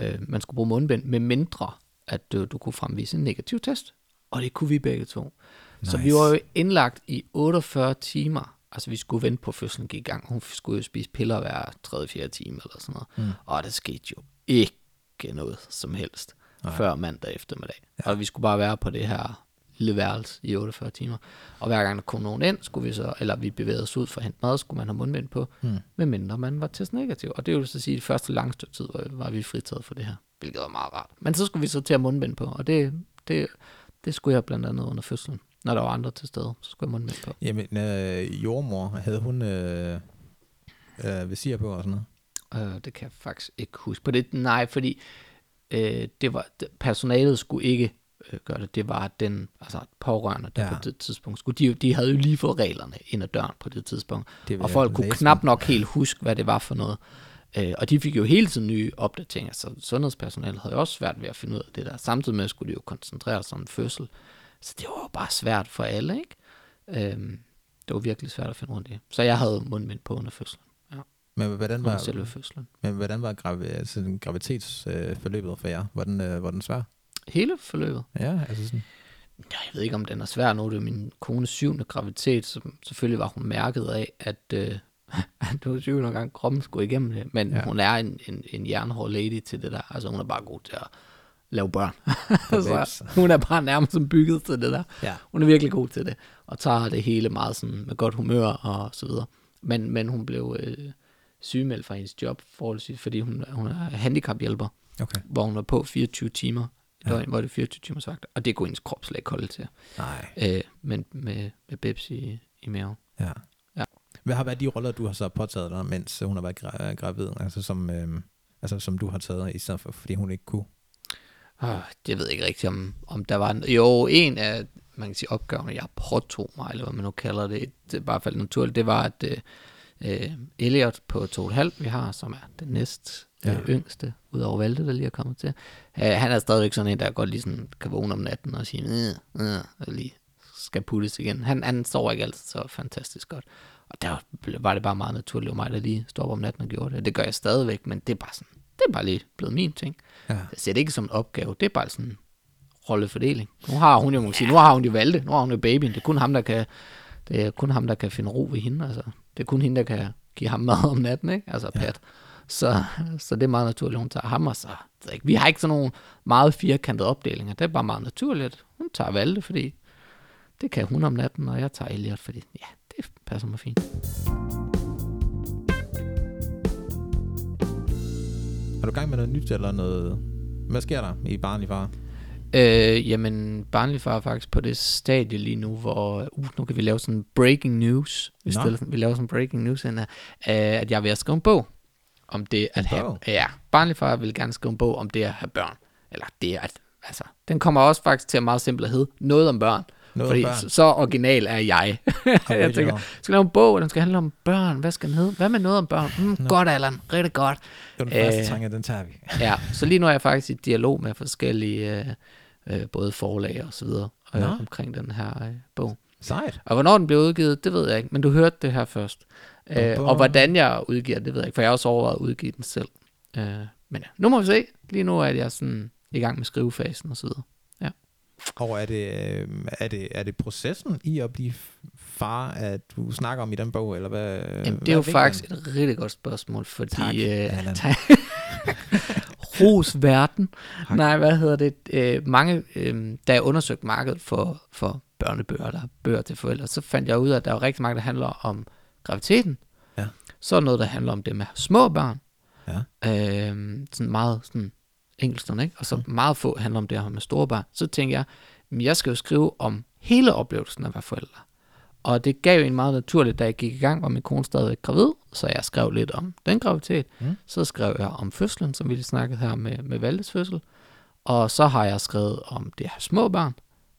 øh, man skulle bruge mundbind, med mindre, at øh, du kunne fremvise en negativ test. Og det kunne vi begge to. Nice. Så vi var jo indlagt i 48 timer. Altså vi skulle vente på at fødslen gik i gang. Hun skulle jo spise piller hver 3-4 time eller sådan noget. Mm. Og der skete jo ikke noget som helst. Nej. før mandag eftermiddag. Ja. Og vi skulle bare være på det her lille værelse i 48 timer. Og hver gang der kom nogen ind, skulle vi så, eller vi bevægede os ud for at hente mad, skulle man have mundbind på, Mm. medmindre man var test negativ. Og det vil så sige, at det første lange stykke tid var, var vi fritaget for det her, hvilket var meget rart. Men så skulle vi så til at mundbind på, og det, det, det skulle jeg blandt andet under fødslen. Når der var andre til stede, så skulle jeg mundbind på. Jamen, øh, jordmor, havde hun øh, øh, visir på og sådan noget? Øh, det kan jeg faktisk ikke huske. På det, nej, fordi øh, det var, personalet skulle ikke øh, gøre det. Det var den, altså pårørende, der Ja. ja. på det tidspunkt skulle. De, de havde jo lige fået reglerne ind ad døren på det tidspunkt. Det Og folk kunne læse knap nok helt huske, hvad det var for noget. Øh, og de fik jo hele tiden nye opdateringer, så sundhedspersonalet havde jo også svært ved at finde ud af det der. Samtidig med skulle de jo koncentrere sig om fødsel. Så det var jo bare svært for alle, ikke? Øhm, det var virkelig svært at finde rundt i. Så jeg havde mundbind på under fødslen. Men hvordan var, selve fødslen. men hvordan var gravi, altså, graviditetsforløbet for jer? Var den, øh, var den svær? Hele forløbet. Ja, altså sådan. Ja, jeg ved ikke, om den er svær nu. Det er min kones syvende graviditet, så selvfølgelig var hun mærket af, at, øh, (laughs) at det var syvende gang kroppen skulle igennem det. Men Ja. hun er en, en, en jernhård lady til det der. Altså hun er bare god til at lave børn. (laughs) så hun er bare nærmest som bygget til det der. Ja. Hun er virkelig god til det. Og tager det hele meget sådan med godt humør og så videre. Men, men hun blev øh, sygemeldt fra hendes job forholdsvis, fordi hun, hun er handicaphjælper, Okay. hvor hun er på 24 timer. Ja. døgn, hvor det er 24 timers vagt. Og det kunne hendes krop slet ikke holde til. Nej. Øh, men med, med Bebs i, i maven. Ja. Ja. Hvad har været de roller, du har så påtaget dig, mens hun har været gra- gravid? Altså som, øh, altså som du har taget, i stedet for, fordi hun ikke kunne? Øh, jeg ved ikke rigtigt, om, om der var... En, jo, en af man kan sige, opgaverne, jeg påtog mig, eller hvad man nu kalder det, det er bare faldt naturligt, det var, at øh, øh, Elliot på 2,5, vi har, som er den næst Ja. ja. øh, yngste, udover Valde, der lige er kommet til. Øh, han er stadigvæk sådan en, der godt lige sådan, kan vågne om natten og sige, øh, øh, og lige skal puttes igen. Han, han sover ikke altid så fantastisk godt. Og der var det bare meget naturligt, var mig, der lige står op om natten og gjorde det. Det gør jeg stadigvæk, men det er bare sådan, det er bare lige blevet min ting. Ja. Jeg ser det ikke som en opgave, det er bare sådan en rollefordeling. Nu har hun jo, sige, nu har hun jo valgt nu har hun jo babyen, det er kun ham, der kan, det er kun ham, der kan finde ro ved hende, altså. Det er kun hende, der kan give ham mad om natten, ikke? Altså Ja. Pat. Så, så det er meget naturligt, at hun tager ham, og så, så vi har ikke sådan nogle meget firkantede opdelinger. Det er bare meget naturligt, at hun tager Valde, fordi det kan hun om natten, og jeg tager Elliot, fordi ja, det passer mig fint. Er du i gang med noget nyt, eller noget... Hvad sker der i barnlig far? Øh, jamen, barnlig far er faktisk på det stadie lige nu, hvor uh, nu kan vi lave sådan breaking news, Nå. stedet for, vi laver sådan breaking news, her, uh, at jeg er ved at skrive en bog, om det at have, bog? ja, barnlig far vil gerne skrive en bog om det at have børn, eller det at, altså, den kommer også faktisk til at meget simpelt at hedde, noget om børn, Noget Fordi børn. så, så original er jeg. (laughs) jeg tænker, skal lave en bog, den skal handle om børn. Hvad skal den hedde? Hvad med noget om børn? Mm, Nå. godt, Allan. Rigtig godt. Det var den første Øh, tanke, den tager vi. (laughs) Ja, så lige nu er jeg faktisk i dialog med forskellige, øh, øh, både forlag og så videre, øh, omkring den her øh, bog. Sejt. Og hvornår den bliver udgivet, det ved jeg ikke, men du hørte det her først. Øh, og hvordan jeg udgiver, det ved jeg ikke, for jeg har også overvejet at udgive den selv. Øh, men ja, nu må vi se. Lige nu er jeg sådan i gang med skrivefasen og så videre. Og er det, øh, er, det, er det processen i at blive far, at du snakker om i den bog, eller hvad? Jamen, det er jo faktisk et rigtig godt spørgsmål, fordi... Tak, øh, tak. (laughs) Ros verden. Tak. Nej, hvad hedder det? Øh, mange, øh, da jeg undersøgte markedet for, for børnebøger, eller bøger til forældre, så fandt jeg ud af, at der er jo rigtig mange, der handler om graviditeten. Ja. Så er der noget, der handler om det med små børn. Ja. Øh, sådan meget sådan enkeltstående, ikke? Og så Mm. meget få handler om det her med store børn. Så tænkte jeg, jeg skal jo skrive om hele oplevelsen af at være forældre. Og det gav jo en meget naturligt, da jeg gik i gang, var min kone stadigvæk gravid, så jeg skrev lidt om den graviditet. Mm. Så skrev jeg om fødslen, som vi lige snakkede her med, med Valdes fødsel. Og så har jeg skrevet om det her små børn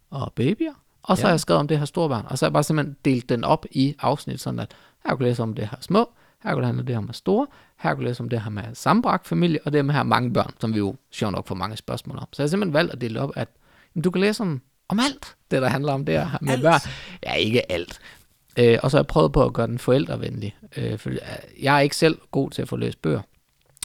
og babyer. Og så Ja. har jeg skrevet om det her store barn. Og så har jeg bare simpelthen delt den op i afsnit, sådan at her kunne jeg læse om det her små, her kunne det handle om det her med store, her kunne jeg læse om det her med sammenbragt familie, og det med her mange børn, som vi jo sjovt nok får mange spørgsmål om. Så jeg har simpelthen valgt at dele op, at jamen, du kan læse om, om alt, det der handler om det her med Alt? børn. Ja, ikke alt. Øh, og så har jeg prøvet på at gøre den forældrevenlig. Øh, for jeg er ikke selv god til at få læst bøger.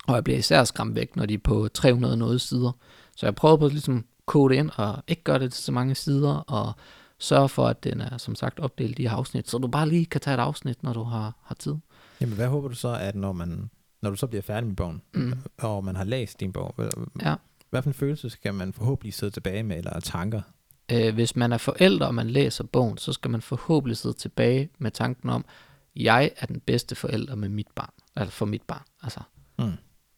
Og jeg bliver især skræmt væk, når de er på 300 noget sider. Så jeg prøver på at ligesom kode ind og ikke gøre det til så mange sider, og sørge for, at den er som sagt opdelt i afsnit, så du bare lige kan tage et afsnit, når du har, har tid. Jamen, hvad håber du så, at når, man, når du så bliver færdig med bogen, Mm. og man har læst din bog, Ja. hvad for en følelse skal man forhåbentlig sidde tilbage med, eller tanker? Øh, hvis man er forælder, og man læser bogen, så skal man forhåbentlig sidde tilbage med tanken om, jeg er den bedste forælder med mit barn, altså for mit barn. Altså, Mm.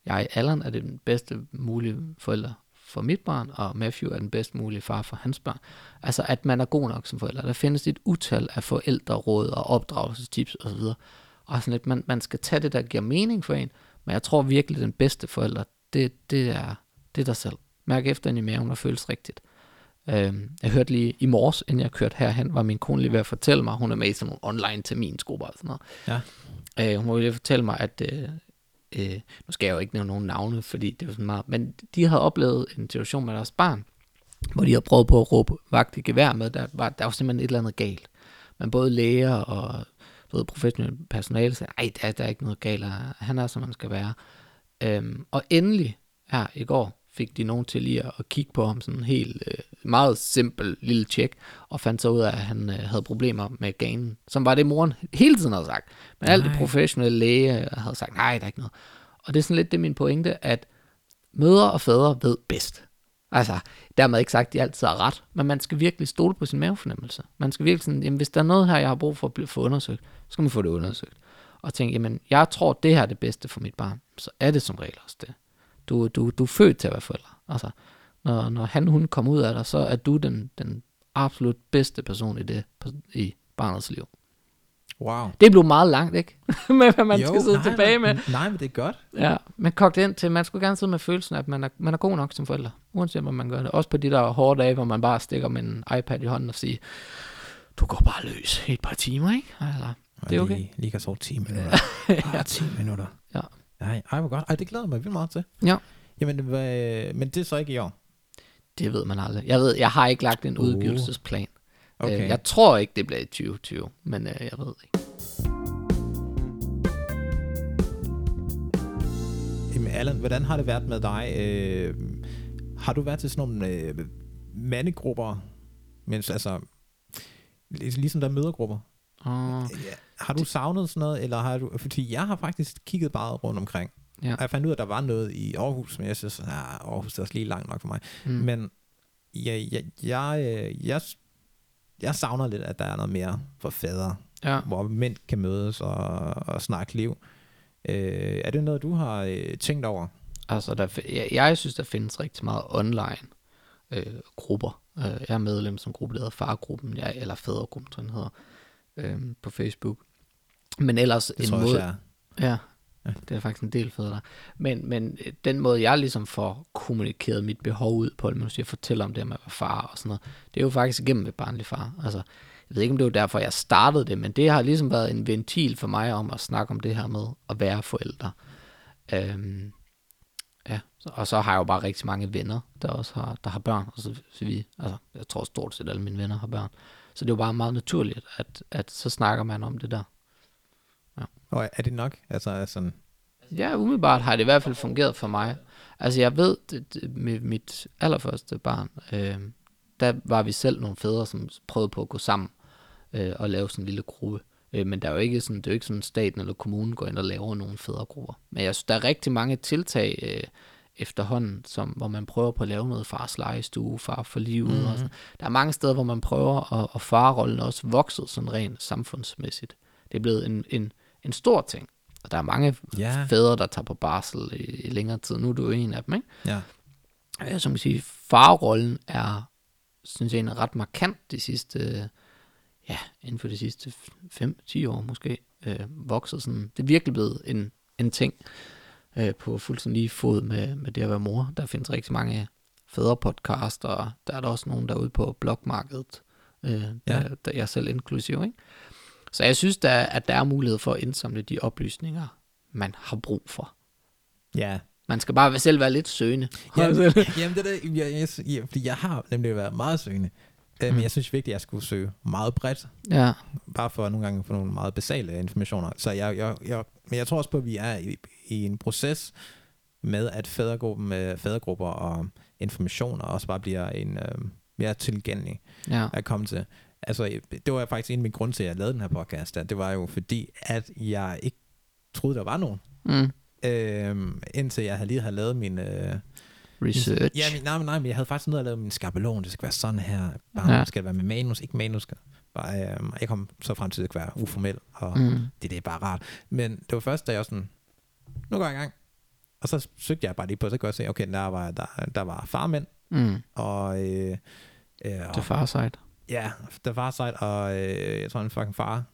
jeg, Allan, er den bedste mulige forælder for mit barn, og Matthew er den bedst mulige far for hans barn. Altså, at man er god nok som forælder. Der findes et utal af forældreråd og opdragelsestips osv. Og sådan lidt, man, man skal tage det, der giver mening for en, men jeg tror virkelig, den bedste forælder, det, det, er, det er dig selv. Mærk efter i maven og føles rigtigt. Øhm, jeg hørte lige i morges, inden jeg kørte herhen, var min kone lige ved at fortælle mig, hun er med i sådan nogle online terminsgrupper og sådan noget. Ja. Øh, hun var lige ved at fortælle mig, at, øh, øh, nu skal jeg jo ikke nævne nogen navne, fordi det var sådan meget, men de havde oplevet en situation med deres barn, hvor de havde prøvet på at råbe vagt i gevær med, der var, der var simpelthen et eller andet galt. Men både læger og både ved, professionelle personale sagde, ej, der, der er ikke noget galt, han er, som han skal være. Øhm, og endelig her i går fik de nogen til lige at, at kigge på ham sådan en helt øh, meget simpel lille tjek, og fandt så ud af, at han øh, havde problemer med ganen, som var det moren hele tiden havde sagt. Men alt det Nej. professionelle læge havde sagt, nej, der er ikke noget. Og det er sådan lidt det min pointe, at mødre og fædre ved bedst. Altså, dermed ikke sagt, at de altid har ret, men man skal virkelig stole på sin mavefornemmelse. Man skal virkelig sådan, jamen hvis der er noget her, jeg har brug for at blive- få undersøgt, så skal man få det undersøgt. Og tænke, jamen jeg tror, det her er det bedste for mit barn, så er det som regel også det. Du, du, du er født til at være forælder. Altså, når, når han hun kommer ud af dig, så er du den, den absolut bedste person i det i barnets liv. Wow. Det blev meget langt, ikke? (laughs) med hvad man jo, skal sidde nej, tilbage med. Nej, men det er godt. Ja, men kogt ind til, man skulle gerne sidde med følelsen af, at man er, man er god nok som forælder, uanset hvad man gør det. Også på de der hårde dage, hvor man bare stikker med en iPad i hånden og siger, du går bare løs i et par timer, ikke? Altså, Det er okay. Lige, lige kan sove 10 (laughs) minutter. ja. 10 minutter. Ja. Nej, ej, hvor godt. Ej, det glæder jeg mig vildt meget til. Ja. Jamen, hvad, men det er så ikke i år. det ved man aldrig. Jeg ved, jeg har ikke lagt en Uh. udgivelsesplan. Okay. Øh, jeg tror ikke, det bliver i 2020, men øh, jeg ved ikke. Jamen, Allan, hvordan har det været med dig? Øh, har du været til sådan nogle øh, mandegrupper, mens altså, lig- ligesom der er mødergrupper? Ja. Har du savnet sådan noget, eller har du, fordi jeg har faktisk kigget bare rundt omkring, Ja. og jeg fandt ud af, at der var noget i Aarhus, men jeg synes, at Aarhus er også lige langt nok for mig. mm. Men jeg, jeg, jeg, jeg, jeg savner lidt, at der er noget mere for fædre, ja. hvor mænd kan mødes og, og snakke liv. Øh, er det noget, du har øh, tænkt over? Altså, der, jeg, jeg synes, der findes rigtig meget online øh, grupper. Øh, jeg er medlem som gruppe, der hedder Fargruppen, jeg, eller Fædregruppen, den hedder, øh, på Facebook. Men ellers Det en tror måde... jeg er. Ja, Det er faktisk en del fædre. Men, men øh, den måde, jeg ligesom får kommunikeret mit behov ud på, når jeg fortæller om det med at være far og sådan noget, det er jo faktisk igennem et barnlig far. Altså, jeg ved ikke, om det var derfor, jeg startede det, men det har ligesom været en ventil for mig om at snakke om det her med at være forældre. Øhm, ja, og så har jeg jo bare rigtig mange venner, der også har, der har børn. Og så, så vi, altså, jeg tror stort set alle mine venner har børn. Så det er jo bare meget naturligt, at, at så snakker man om det der. Og er det nok? Altså sådan, Ja, umiddelbart har det i hvert fald fungeret for mig. Altså jeg ved, det, det, med mit allerførste barn, øh, der var vi selv nogle fædre, som prøvede på at gå sammen øh, og lave sådan en lille gruppe. Øh, men der er jo ikke sådan, det er jo ikke sådan, staten eller kommunen går ind og laver nogle fædregrupper. Men jeg synes, der er rigtig mange tiltag øh, efterhånden, som, hvor man prøver på at lave noget fars legestue, far for livet. Mm-hmm. Og sådan. Der er mange steder, hvor man prøver, at, og farrollen er også vokset sådan rent samfundsmæssigt. Det er blevet en, en, en stor ting. Og der er mange Ja. fædre, der tager på barsel i, i længere tid. Nu er du jo en af dem, ikke? ja. Øh, Som kan sige, farrollen er, synes jeg, ret markant de sidste, ja, inden for de sidste 5-10 år måske, øh, vokset sådan. Det er virkelig blevet en, en ting øh, på fuldstændig lige fod med, med det at være mor. Der findes rigtig mange fædrepodcast, og der er der også nogen derude på blogmarkedet, øh, Ja. der, der jeg selv inklusiv, ikke? Så jeg synes, der, at der er mulighed for at indsamle de oplysninger, man har brug for. Ja. Man skal bare selv være lidt søgende. Jamen, jamen det er det, jeg, jeg, jeg, fordi jeg har nemlig været meget søgende. Øh, Mm. Men jeg synes virkelig, at jeg skulle søge meget bredt. Ja, Bare for nogle gange få nogle meget basale informationer. Så jeg, jeg, jeg, men jeg tror også på, at vi er i, i en proces med, at fædregruppen, øh, fædregrupper og informationer også bare bliver en øh, mere tilgængelig ja. at komme til. Altså, det var faktisk en af mine grunde til, at jeg lavede den her podcast. At det var jo fordi, at jeg ikke troede, der var nogen. Mm. Øhm, indtil jeg lige havde lavet min... Øh, Research. Ja, min, nej, men nej, men jeg havde faktisk noget at lave min skabelon. Det skal være sådan her. Bare, Ja. Skal det være med manus, ikke manus. Skal, bare, øhm, jeg kom så frem til, at det skulle være uformel, og Mm. det, det er bare rart. Men det var først, da jeg sådan, nu går jeg i gang. Og så søgte jeg bare lige på, så kunne jeg se, okay, der var, der, der var farmænd, Mm. og... Øh, øh, far side. ja, der var sejt, og øh, jeg tror, han fucking far,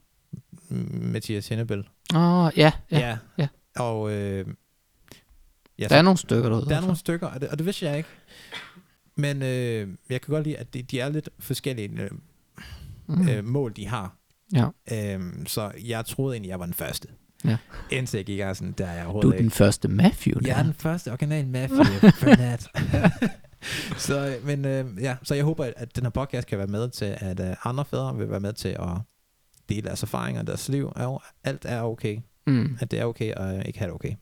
Mathias Hennebøl. Åh, oh, ja, ja. ja. ja. Og øh, ja, Der er nogle stykker derude. Der er nogle stykker, og det, og det vidste jeg ikke. Men øh, jeg kan godt lide, at de, de er lidt forskellige øh, mm. øh, mål, de har. Ja. Øhm, så jeg troede egentlig, jeg var den første. Ja. Indtil jeg gik gang sådan, der er jeg Du overhovedet er den ikke. første Matthew. Jeg der. er den første original (laughs) mafia fanat. (laughs) så, øh, men, øh, ja, så jeg håber, at, den her podcast kan være med til, at øh, andre fædre vil være med til at dele deres erfaringer, deres liv. Og alt er okay. Mm. At det er okay, og ikke have det okay.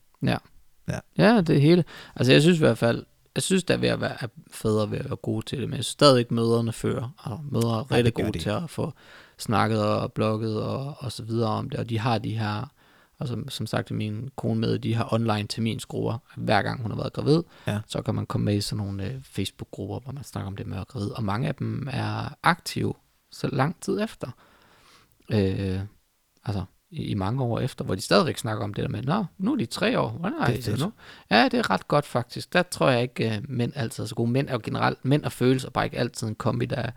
Ja, det hele. Altså, jeg synes i hvert fald, jeg synes, der er ved at være at fædre ved at være gode til det, men jeg synes stadig ikke møderne fører. Altså, mødre er rigtig det gør gode de. til at få snakket og blogget og, og så videre om det, og de har de her, altså som sagt, min kone med, de har online terminsgrupper, hver gang hun har været gravid, Ja. så kan man komme med i sådan nogle øh, Facebook-grupper, hvor man snakker om det med at være gravid, og mange af dem er aktive så lang tid efter. Øh, altså, i, i mange år efter, hvor de stadigvæk snakker om det der med, nå, nu er de tre år, hvordan er Det er det, nu? Ja, det er ret godt faktisk. Der tror jeg ikke, uh, mænd altid er så gode. Mænd er jo generelt, mænd og følelser, bare ikke altid en kombi, der, er-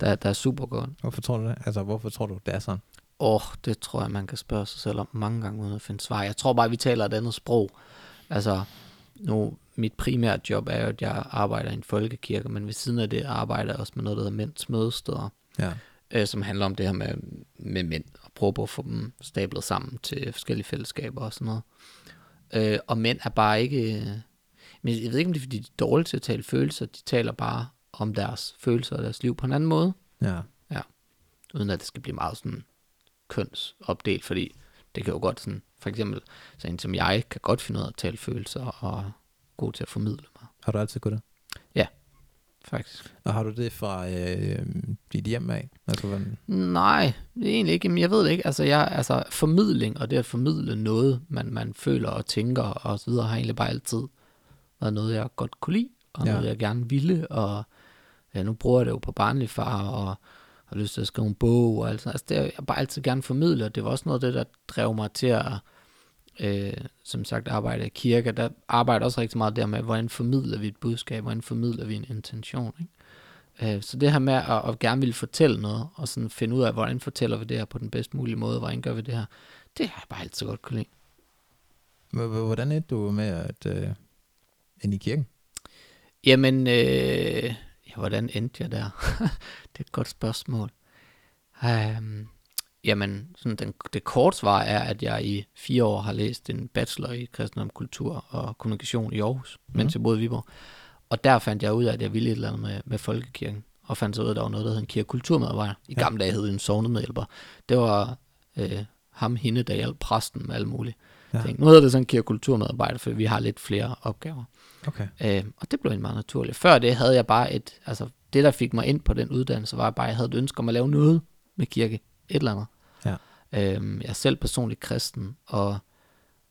der, der er super godt. Hvorfor tror du det? Altså, hvorfor tror du, det er sådan? Åh, oh, det tror jeg, man kan spørge sig selv om mange gange uden at finde svar. Jeg tror bare, vi taler et andet sprog. Altså, nu, mit primære job er jo, at jeg arbejder i en folkekirke, men ved siden af det arbejder jeg også med noget, der hedder mænds mødesteder, Ja. øh, som handler om det her med, med mænd, og prøve på at få dem stablet sammen til forskellige fællesskaber og sådan noget. Øh, og mænd er bare ikke... øh, Men jeg ved ikke, om det er, fordi de er dårlige til at tale følelser. De taler bare om deres følelser og deres liv på en anden måde, Ja. uden at det skal blive meget sådan kønsopdelt, fordi det kan jo godt sådan, for eksempel, så en som jeg kan godt finde ud af at tale følelser og god til at formidle mig, Har du altid kunnet det? faktisk. Og har du det fra øh, dit hjem af? Altså, hvordan? Nej, det egentlig ikke. Men jeg ved det ikke. Altså, jeg, altså formidling og det at formidle noget, man, man føler og tænker og så videre, har egentlig bare altid været noget, jeg godt kunne lide, og Ja. ja. noget, jeg gerne ville. Og ja, nu bruger jeg det jo på barnlig far, og har lyst til at skrive en bog og alt sådan. Altså, det har jeg bare altid gerne formidlet, og det var også noget af det, der drev mig til at, øh, som sagt, arbejde i kirke. Der arbejder også rigtig meget der med, hvordan formidler vi et budskab, hvordan formidler vi en intention, ikke? Øh, Så det her med at, at gerne ville fortælle noget, og sådan finde ud af, hvordan fortæller vi det her på den bedst mulige måde, hvordan gør vi det her, det har jeg bare altid godt kunne lide. Hvordan er du med at øh, ind i kirken? Jamen, øh, hvordan endte jeg der? (laughs) det er et godt spørgsmål. Um, jamen, sådan den, det korte svar er, at jeg i fire år har læst en bachelor i kristendom, kultur og kommunikation i Aarhus, mm. mens jeg boede i Viborg. Og der fandt jeg ud af, at jeg ville et eller andet med, med folkekirken. Og fandt så ud af, at der var noget, der hed en kirkekulturmedarbejder. I Ja. gamle dage hed det en sovnemedhjælper. Det var øh, ham, hende, der hjalp præsten med alt muligt. Ja. Tænkte, nu hedder det sådan en kirkekulturmedarbejder, for vi har lidt flere opgaver. Okay. Øh, og det blev en meget naturligt. Før det havde jeg bare et, altså det der fik mig ind på den uddannelse, var bare, at jeg havde et ønske om at lave noget med kirke. Et eller andet. Ja. Øh, jeg er selv personligt kristen, og,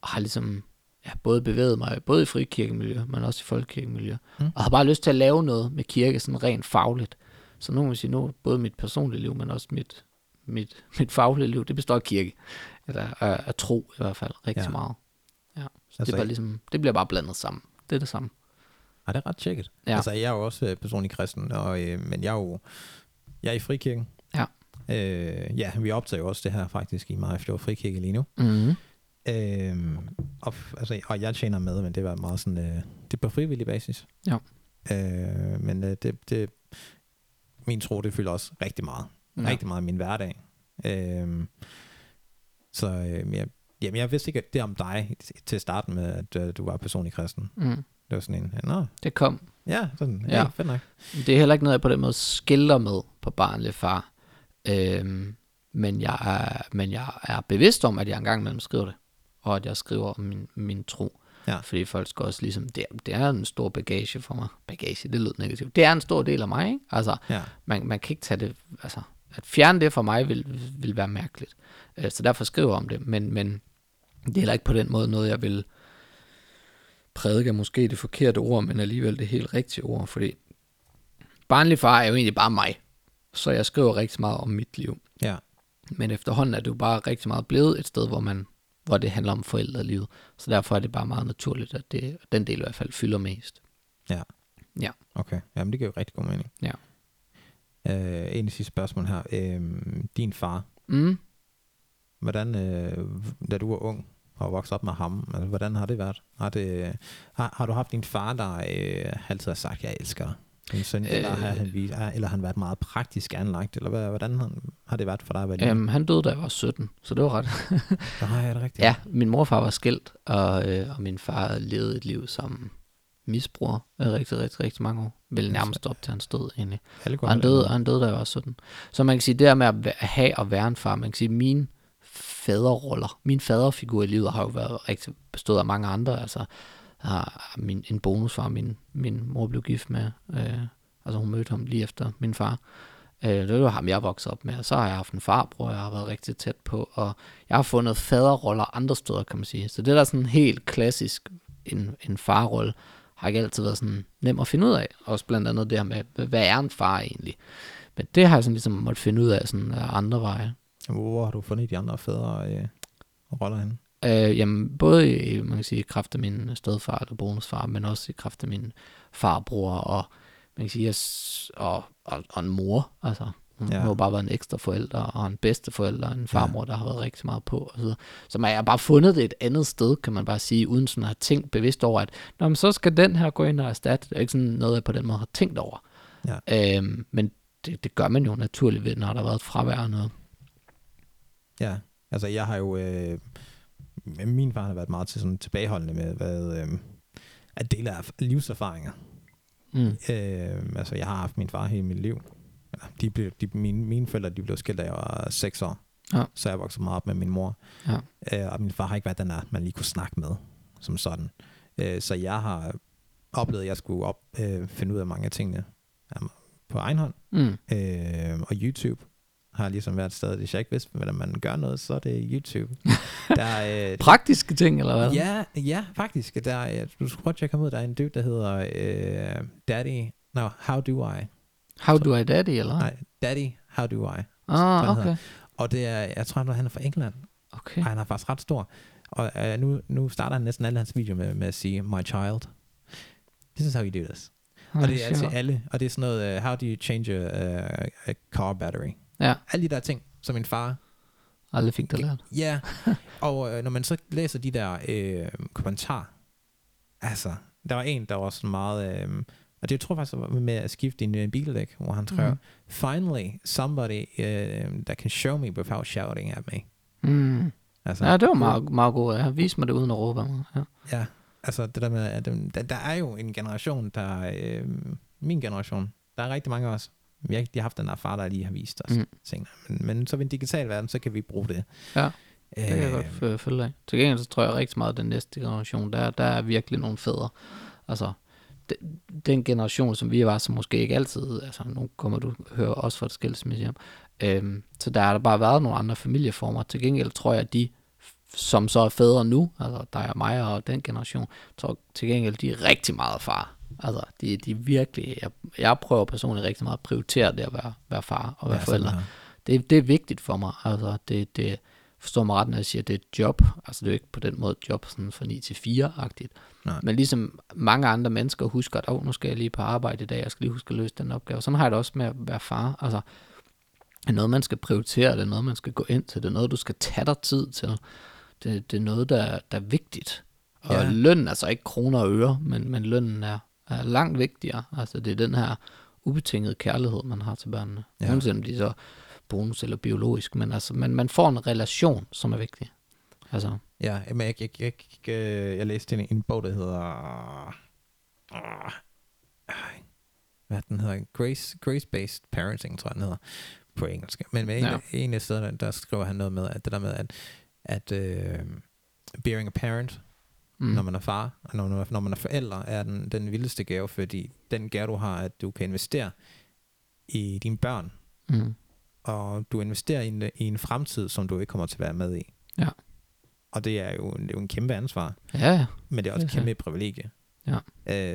og har ligesom ja, både bevæget mig, både i frikirkemiljø, men også i folkekirkemiljø. Mm. Og har bare lyst til at lave noget med kirke, sådan rent fagligt. Så nu må jeg sige, nu både mit personlige liv, men også mit, mit, mit faglige liv, det består af kirke. Eller af, af tro i hvert fald rigtig Ja. meget. Ja. Så Altså, det, bare ligesom, det bliver bare blandet sammen. Det er det samme. Ej, det er ret tjekket. Ja. Altså, jeg er jo også øh, personlig kristen, og, øh, men jeg er jo jeg er i frikirken. Ja. Øh, ja, vi optager jo også det her faktisk i Marifjord Frikirke lige nu. Mm-hmm. Øh, og, altså, og jeg tjener med, men det var meget sådan, øh, det er på frivillig basis. Ja. Øh, men øh, det, det, min tro, det fylder også rigtig meget. Ja. Ja. Rigtig meget i min hverdag. Øh, så øh, jeg, jamen, jeg vidste ikke det om dig til at starte med, at øh, du var personlig kristen. Mm. Det var sådan en, nå, Det kom. ja, sådan, ja, Ja. ja fedt nok. Det er heller ikke noget, jeg på den måde skiller med på barnlig far. Øhm, men, jeg er, men jeg er bevidst om, at jeg engang imellem skriver det. Og at jeg skriver om min, min tro. Ja. Fordi folk skal også ligesom, det, det er en stor bagage for mig. Bagage, det lyder negativt. Det er en stor del af mig, ikke? Altså, Ja. man, man kan ikke tage det, altså, at fjerne det for mig vil, vil være mærkeligt. Øh, Så derfor skriver jeg om det, men, men det er heller ikke på den måde noget, jeg vil prædike måske det forkerte ord, men alligevel det helt rigtige ord, fordi barnlig far er jo egentlig bare mig, så jeg skriver rigtig meget om mit liv. Ja. Men efterhånden er det jo bare rigtig meget blevet et sted, hvor man hvor det handler om forældrelivet. Så derfor er det bare meget naturligt, at det, den del i hvert fald fylder mest. Okay, jamen det giver jo rigtig god mening. Ja. Øh, en af de sidste spørgsmål her. Øh, din far, Mm. hvordan, øh, da du var ung og voksede op med ham, altså, hvordan har det været? Har, det, har, har du haft din far, der øh, altid har sagt, jeg elsker? Din søn, øh, eller, har han, er- eller har han været meget praktisk anlagt, eller hvad, hvordan har, har det været for dig lille? Øhm, han døde, da jeg var 17, så det var ret. (laughs) Nej, er det rigtigt? ja, min morfar var skilt, og, øh, og min far levede et liv som misbruger i rigtig, rigtig, rigtig mange år. Vel nærmest op til hans død, egentlig. Og han døde, og han døde, da jeg var 17. Så man kan sige, det der med at have og være en far, man kan sige, min faderroller, min faderfigur i livet har jo været rigtig bestået af mange andre. Altså, jeg har min, en bonusfar, min, min mor blev gift med. Øh, altså hun mødte ham lige efter min far. Øh, det var ham, jeg voksede op med. Og så har jeg haft en farbror, jeg har været rigtig tæt på. Og jeg har fundet faderroller andre steder, kan man sige. Så det der er sådan helt klassisk en, en farrolle, har ikke altid været sådan nem at finde ud af. Også blandt andet det her med, hvad er en far egentlig? Men det har jeg sådan ligesom måtte finde ud af sådan andre veje. Hvor har du fundet de andre fædre øh, roller henne? Øh, jamen, både i, man kan sige, i kraft af min stedfar eller bonusfar, men også i kraft af min farbror og, man kan sige, jeg og, og, og en mor. Altså, hun Ja. ja. har jo bare været en ekstra forælder og en bedste forælder, en farmor, der har været rigtig meget på. Og så, så man har bare fundet det et andet sted, kan man bare sige, uden sådan at have tænkt bevidst over, at Nå, men så skal den her gå ind og erstatte. Det er ikke sådan noget, jeg på den måde har tænkt over. Ja. Øhm, men det, det gør man jo naturligt ved, når der har været et fravær og noget. Ja, altså jeg har jo... Øh, min far har været meget til sådan tilbageholdende med, hvad, øh, at dele af livserfaringer. Mm. Øh, altså, jeg har haft min far hele mit liv. De blev, de, mine, mine forældre de blev skilt, da jeg var 6 år. Ja. Så jeg voksede meget op med min mor. Ja. Øh, og min far har ikke været den der, man lige kunne snakke med, som sådan. Øh, så jeg har oplevet, at jeg skulle op, øh, finde ud af mange af tingene på egen hånd. Mm. Øh, og YouTube har ligesom været et sted, hvis jeg ikke vidste, hvordan man gør noget, så er det YouTube. (laughs) der er, øh, Praktiske ting, eller hvad? Ja, ja, faktisk. Der er, du skulle prøve at tjekke ud. Der er en dude, der hedder øh, Daddy... No, How Do I? How do I daddy, eller? Nej, Daddy, How Do I? Ah, okay. hedder. Og det er, jeg tror, han er fra England. Okay. Og han er faktisk ret stor. Og øh, nu, nu starter han næsten alle hans videoer med, med at sige, My child. This is how you do this. Og det er til alle. Og det er sådan noget, uh, how do you change a, a, a car battery? Ja. Alle de der ting, som min far Aldrig fik det lært. Ja, (laughs) og øh, når man så læser de der øh, kommentarer, altså, der var en, der var sådan meget, øh, og det tror jeg faktisk var med at skifte en øh, bildæk, hvor han skrev, Mhm. finally somebody uh, that can show me without shouting at me. Mm. Altså, Ja, det var meget, meget godt. Ja. Vis mig det uden at råbe mig. Ja. Ja, altså det der med, at dem- der, der er jo en generation, der, øh, min generation, der er rigtig mange af os, vi har ikke lige haft den der far, der lige har vist os Mm. tingene. Men, men så vi en digital verden, så kan vi bruge det. Ja, øh, Det kan jeg godt f- følge af. Til gengæld så tror jeg rigtig meget, at den næste generation, der, der er virkelig nogle fædre. Altså, den, den generation, som vi var, som måske ikke altid, altså nu kommer du høre også fra et skilsmissehjem, øhm, så der har der bare været nogle andre familieformer. Til gengæld tror jeg, at de, som så er fædre nu, altså dig og mig og den generation, tror til gengæld, de er rigtig meget far. Altså, de, de virkelig, jeg, jeg prøver personligt rigtig meget at prioritere det at være, være far og være ja, forældre sådan det, det er vigtigt for mig. Altså, det, det forstår mig ret, når jeg siger, at det er et job. Altså, det er jo ikke på den måde et job sådan fra 9 til 4-agtigt. Nej. Men ligesom mange andre mennesker husker, at oh, nu skal jeg lige på arbejde i dag, jeg skal lige huske at løse den opgave. Sådan har jeg det også med at være far. Altså, det er noget, man skal prioritere, det er noget, man skal gå ind til, det er noget, du skal tage dig tid til. Det, det er noget, der, der er vigtigt. Og Ja. ja. løn er så ikke kroner og øre, men, men lønnen er, er langt vigtigere. Altså, det er den her ubetingede kærlighed, man har til børnene. Ja. Uanset om de er så bonus eller biologisk, men altså, man, man får en relation, som er vigtig. Altså, Ja, men jeg, jeg, jeg, jeg, jeg læste en, en bog, der hedder... Hvad den hedder? Grace, Grace-Based Parenting, tror jeg, den hedder på engelsk. Men med en, Ja. en af stederne, der skriver han noget med, at det der med, at, at uh, bearing a parent, mm, når man er far, og når, når man er forældre, er den, den vildeste gave, fordi den gave, du har, at du kan investere i dine børn, mm, og du investerer i en, i en fremtid, som du ikke kommer til at være med i. Ja. Og det er jo, det er jo en kæmpe ansvar, ja, ja. men det er også et kæmpe privilegie. Ja.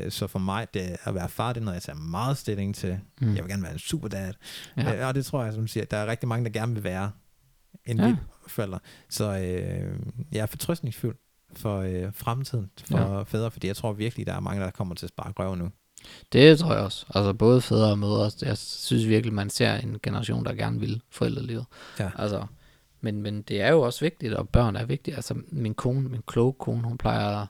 Øh, så for mig, det at være far, det er noget, jeg tager meget stilling til. Mm. Jeg vil gerne være en super dad. Ja. Øh, og det tror jeg, som siger, der er rigtig mange, der gerne vil være en Ja. ja. forældre. Så øh, jeg er fortrøstningsfuld for øh, fremtiden for ja. fædre, fordi jeg tror virkelig, der er mange, der kommer til at spare røv nu. Det tror jeg også. Altså både fædre og mødre. Jeg synes virkelig, man ser en generation, der gerne vil forældrelivet. Ja. Altså, men, men det er jo også vigtigt, og børn er vigtigt. Altså min kone, min kloge kone, hun plejer at,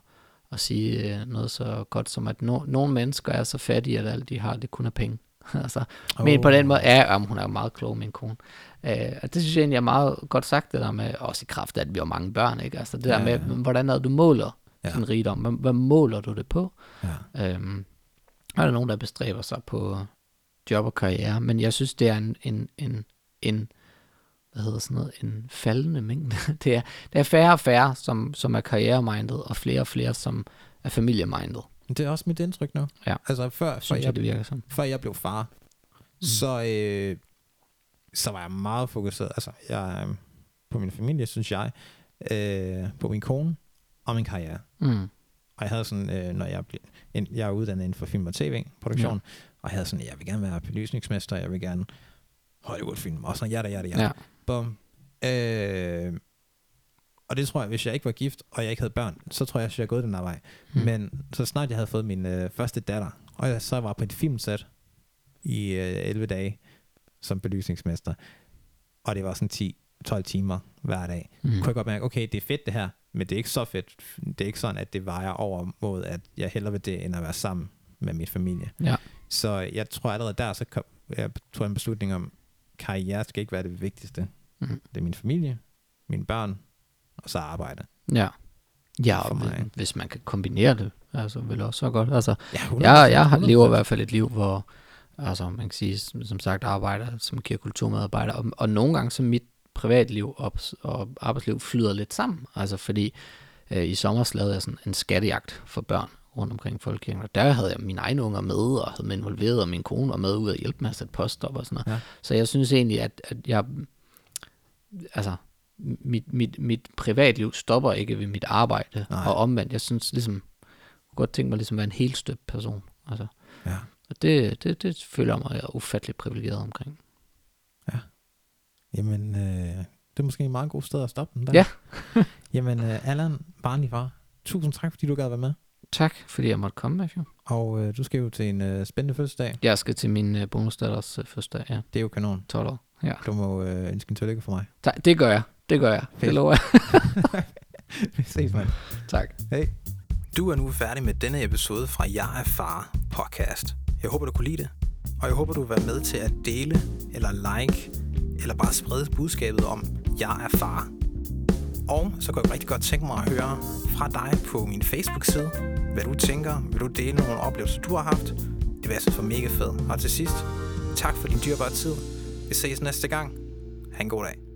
at sige øh, noget så godt som, at no, nogle mennesker er så fattige, at alt de har, det kun er penge. (laughs) altså, oh. Men på den måde, ja, jamen, hun er meget klog, min kone. Øh, og det synes jeg egentlig er meget godt sagt, det der med, også i kraft af, at vi har mange børn, ikke? Altså det der Ja, med, hvordan er du måler Ja. din rigdom? Hvad, hvad måler du det på? Ja. Øhm, og er der nogen, der bestræber sig på job og karriere, men jeg synes, det er en, en, en, en hvad hedder sådan noget, en faldende mængde. (laughs) Det er, det er færre og færre, som, som er karrieremindet, og flere og flere, som er familiemindet, Det er også mit indtryk nu. Ja. Altså før, før, jeg, jeg, det virker som. før jeg blev far, mm. så, øh, så var jeg meget fokuseret. Altså, jeg, øh, på min familie, synes jeg, øh, på min kone og min karriere. Mm. Og jeg havde sådan, øh, når jeg blev, en, jeg er uddannet inden for film og tv-produktion, ja. og jeg havde sådan, jeg vil gerne være belysningsmester, jeg vil gerne Hollywood-film, og sådan, ja, ja, ja. Ja. Bum. Øh, og det tror jeg, hvis jeg ikke var gift, og jeg ikke havde børn, så tror jeg, at jeg havde gået den der vej. Mm. Men så snart jeg havde fået min øh, første datter, og jeg så var på et filmsæt i øh, 11 dage som belysningsmester, og det var sådan 10-12 timer hver dag, Mm. kunne jeg godt mærke, okay, det er fedt det her, men det er ikke så fedt. Det er ikke sådan, at det vejer over mod, at jeg hellere vil det, end at være sammen med min familie. Ja. Så jeg tror allerede der, så kom, jeg tog en beslutning om, karriere skal ikke være det vigtigste. Mm. Det er min familie, mine børn, og så arbejde. Ja. Ja, For og mig. hvis, hvis man kan kombinere det, altså vel også så godt. Altså, Ja, jeg, jeg har- lever i hvert fald et liv, hvor altså, man kan sige, som, som sagt, arbejder som kirkulturmedarbejder, og, og nogle gange så mit privatliv og, og arbejdsliv flyder lidt sammen, altså fordi øh, i sommer lavede jeg sådan en skattejagt for børn rundt omkring folkekirken, og der havde jeg mine egne unger med, og havde mig involveret, og min kone var med ud at hjælpe med at sætte post op og sådan noget. Ja. Så jeg synes egentlig, at, at jeg, altså, mit, mit, mit privatliv stopper ikke ved mit arbejde, Nej. og omvendt, jeg synes ligesom, godt tænke mig ligesom at være en helt støbt person, altså. Ja. Og det, det, det føler jeg mig ufattelig privilegeret omkring. Jamen, øh, det er måske en meget god sted at stoppe den der. Ja. (laughs) Jamen, øh, Allan, barnlig far, tusind tak, fordi du gad være med. Tak, fordi jeg måtte komme, Matthew. Og øh, du skal jo til en øh, spændende fødselsdag. Jeg skal til min øh, bonusdatters øh, første dag, ja, Det er jo kanon. 12 år. Ja. Du må øh, ønske en tillykke for mig. Tak, det gør jeg. Det gør jeg. Det Fedt. lover jeg. (laughs) Vi ses, mand. tak. Hej. Du er nu færdig med denne episode fra Jeg er far podcast. Jeg håber, du kunne lide det. Og jeg håber, du vil være med til at dele, eller like, eller bare sprede budskabet om, jeg er far. Og så kunne jeg rigtig godt tænke mig at høre fra dig på min Facebook-side, hvad du tænker. Vil du dele nogle oplevelser, du har haft? Det vil jeg synes var mega fedt. Og til sidst, tak for din dyrbare tid. Vi ses næste gang. Ha' en god dag.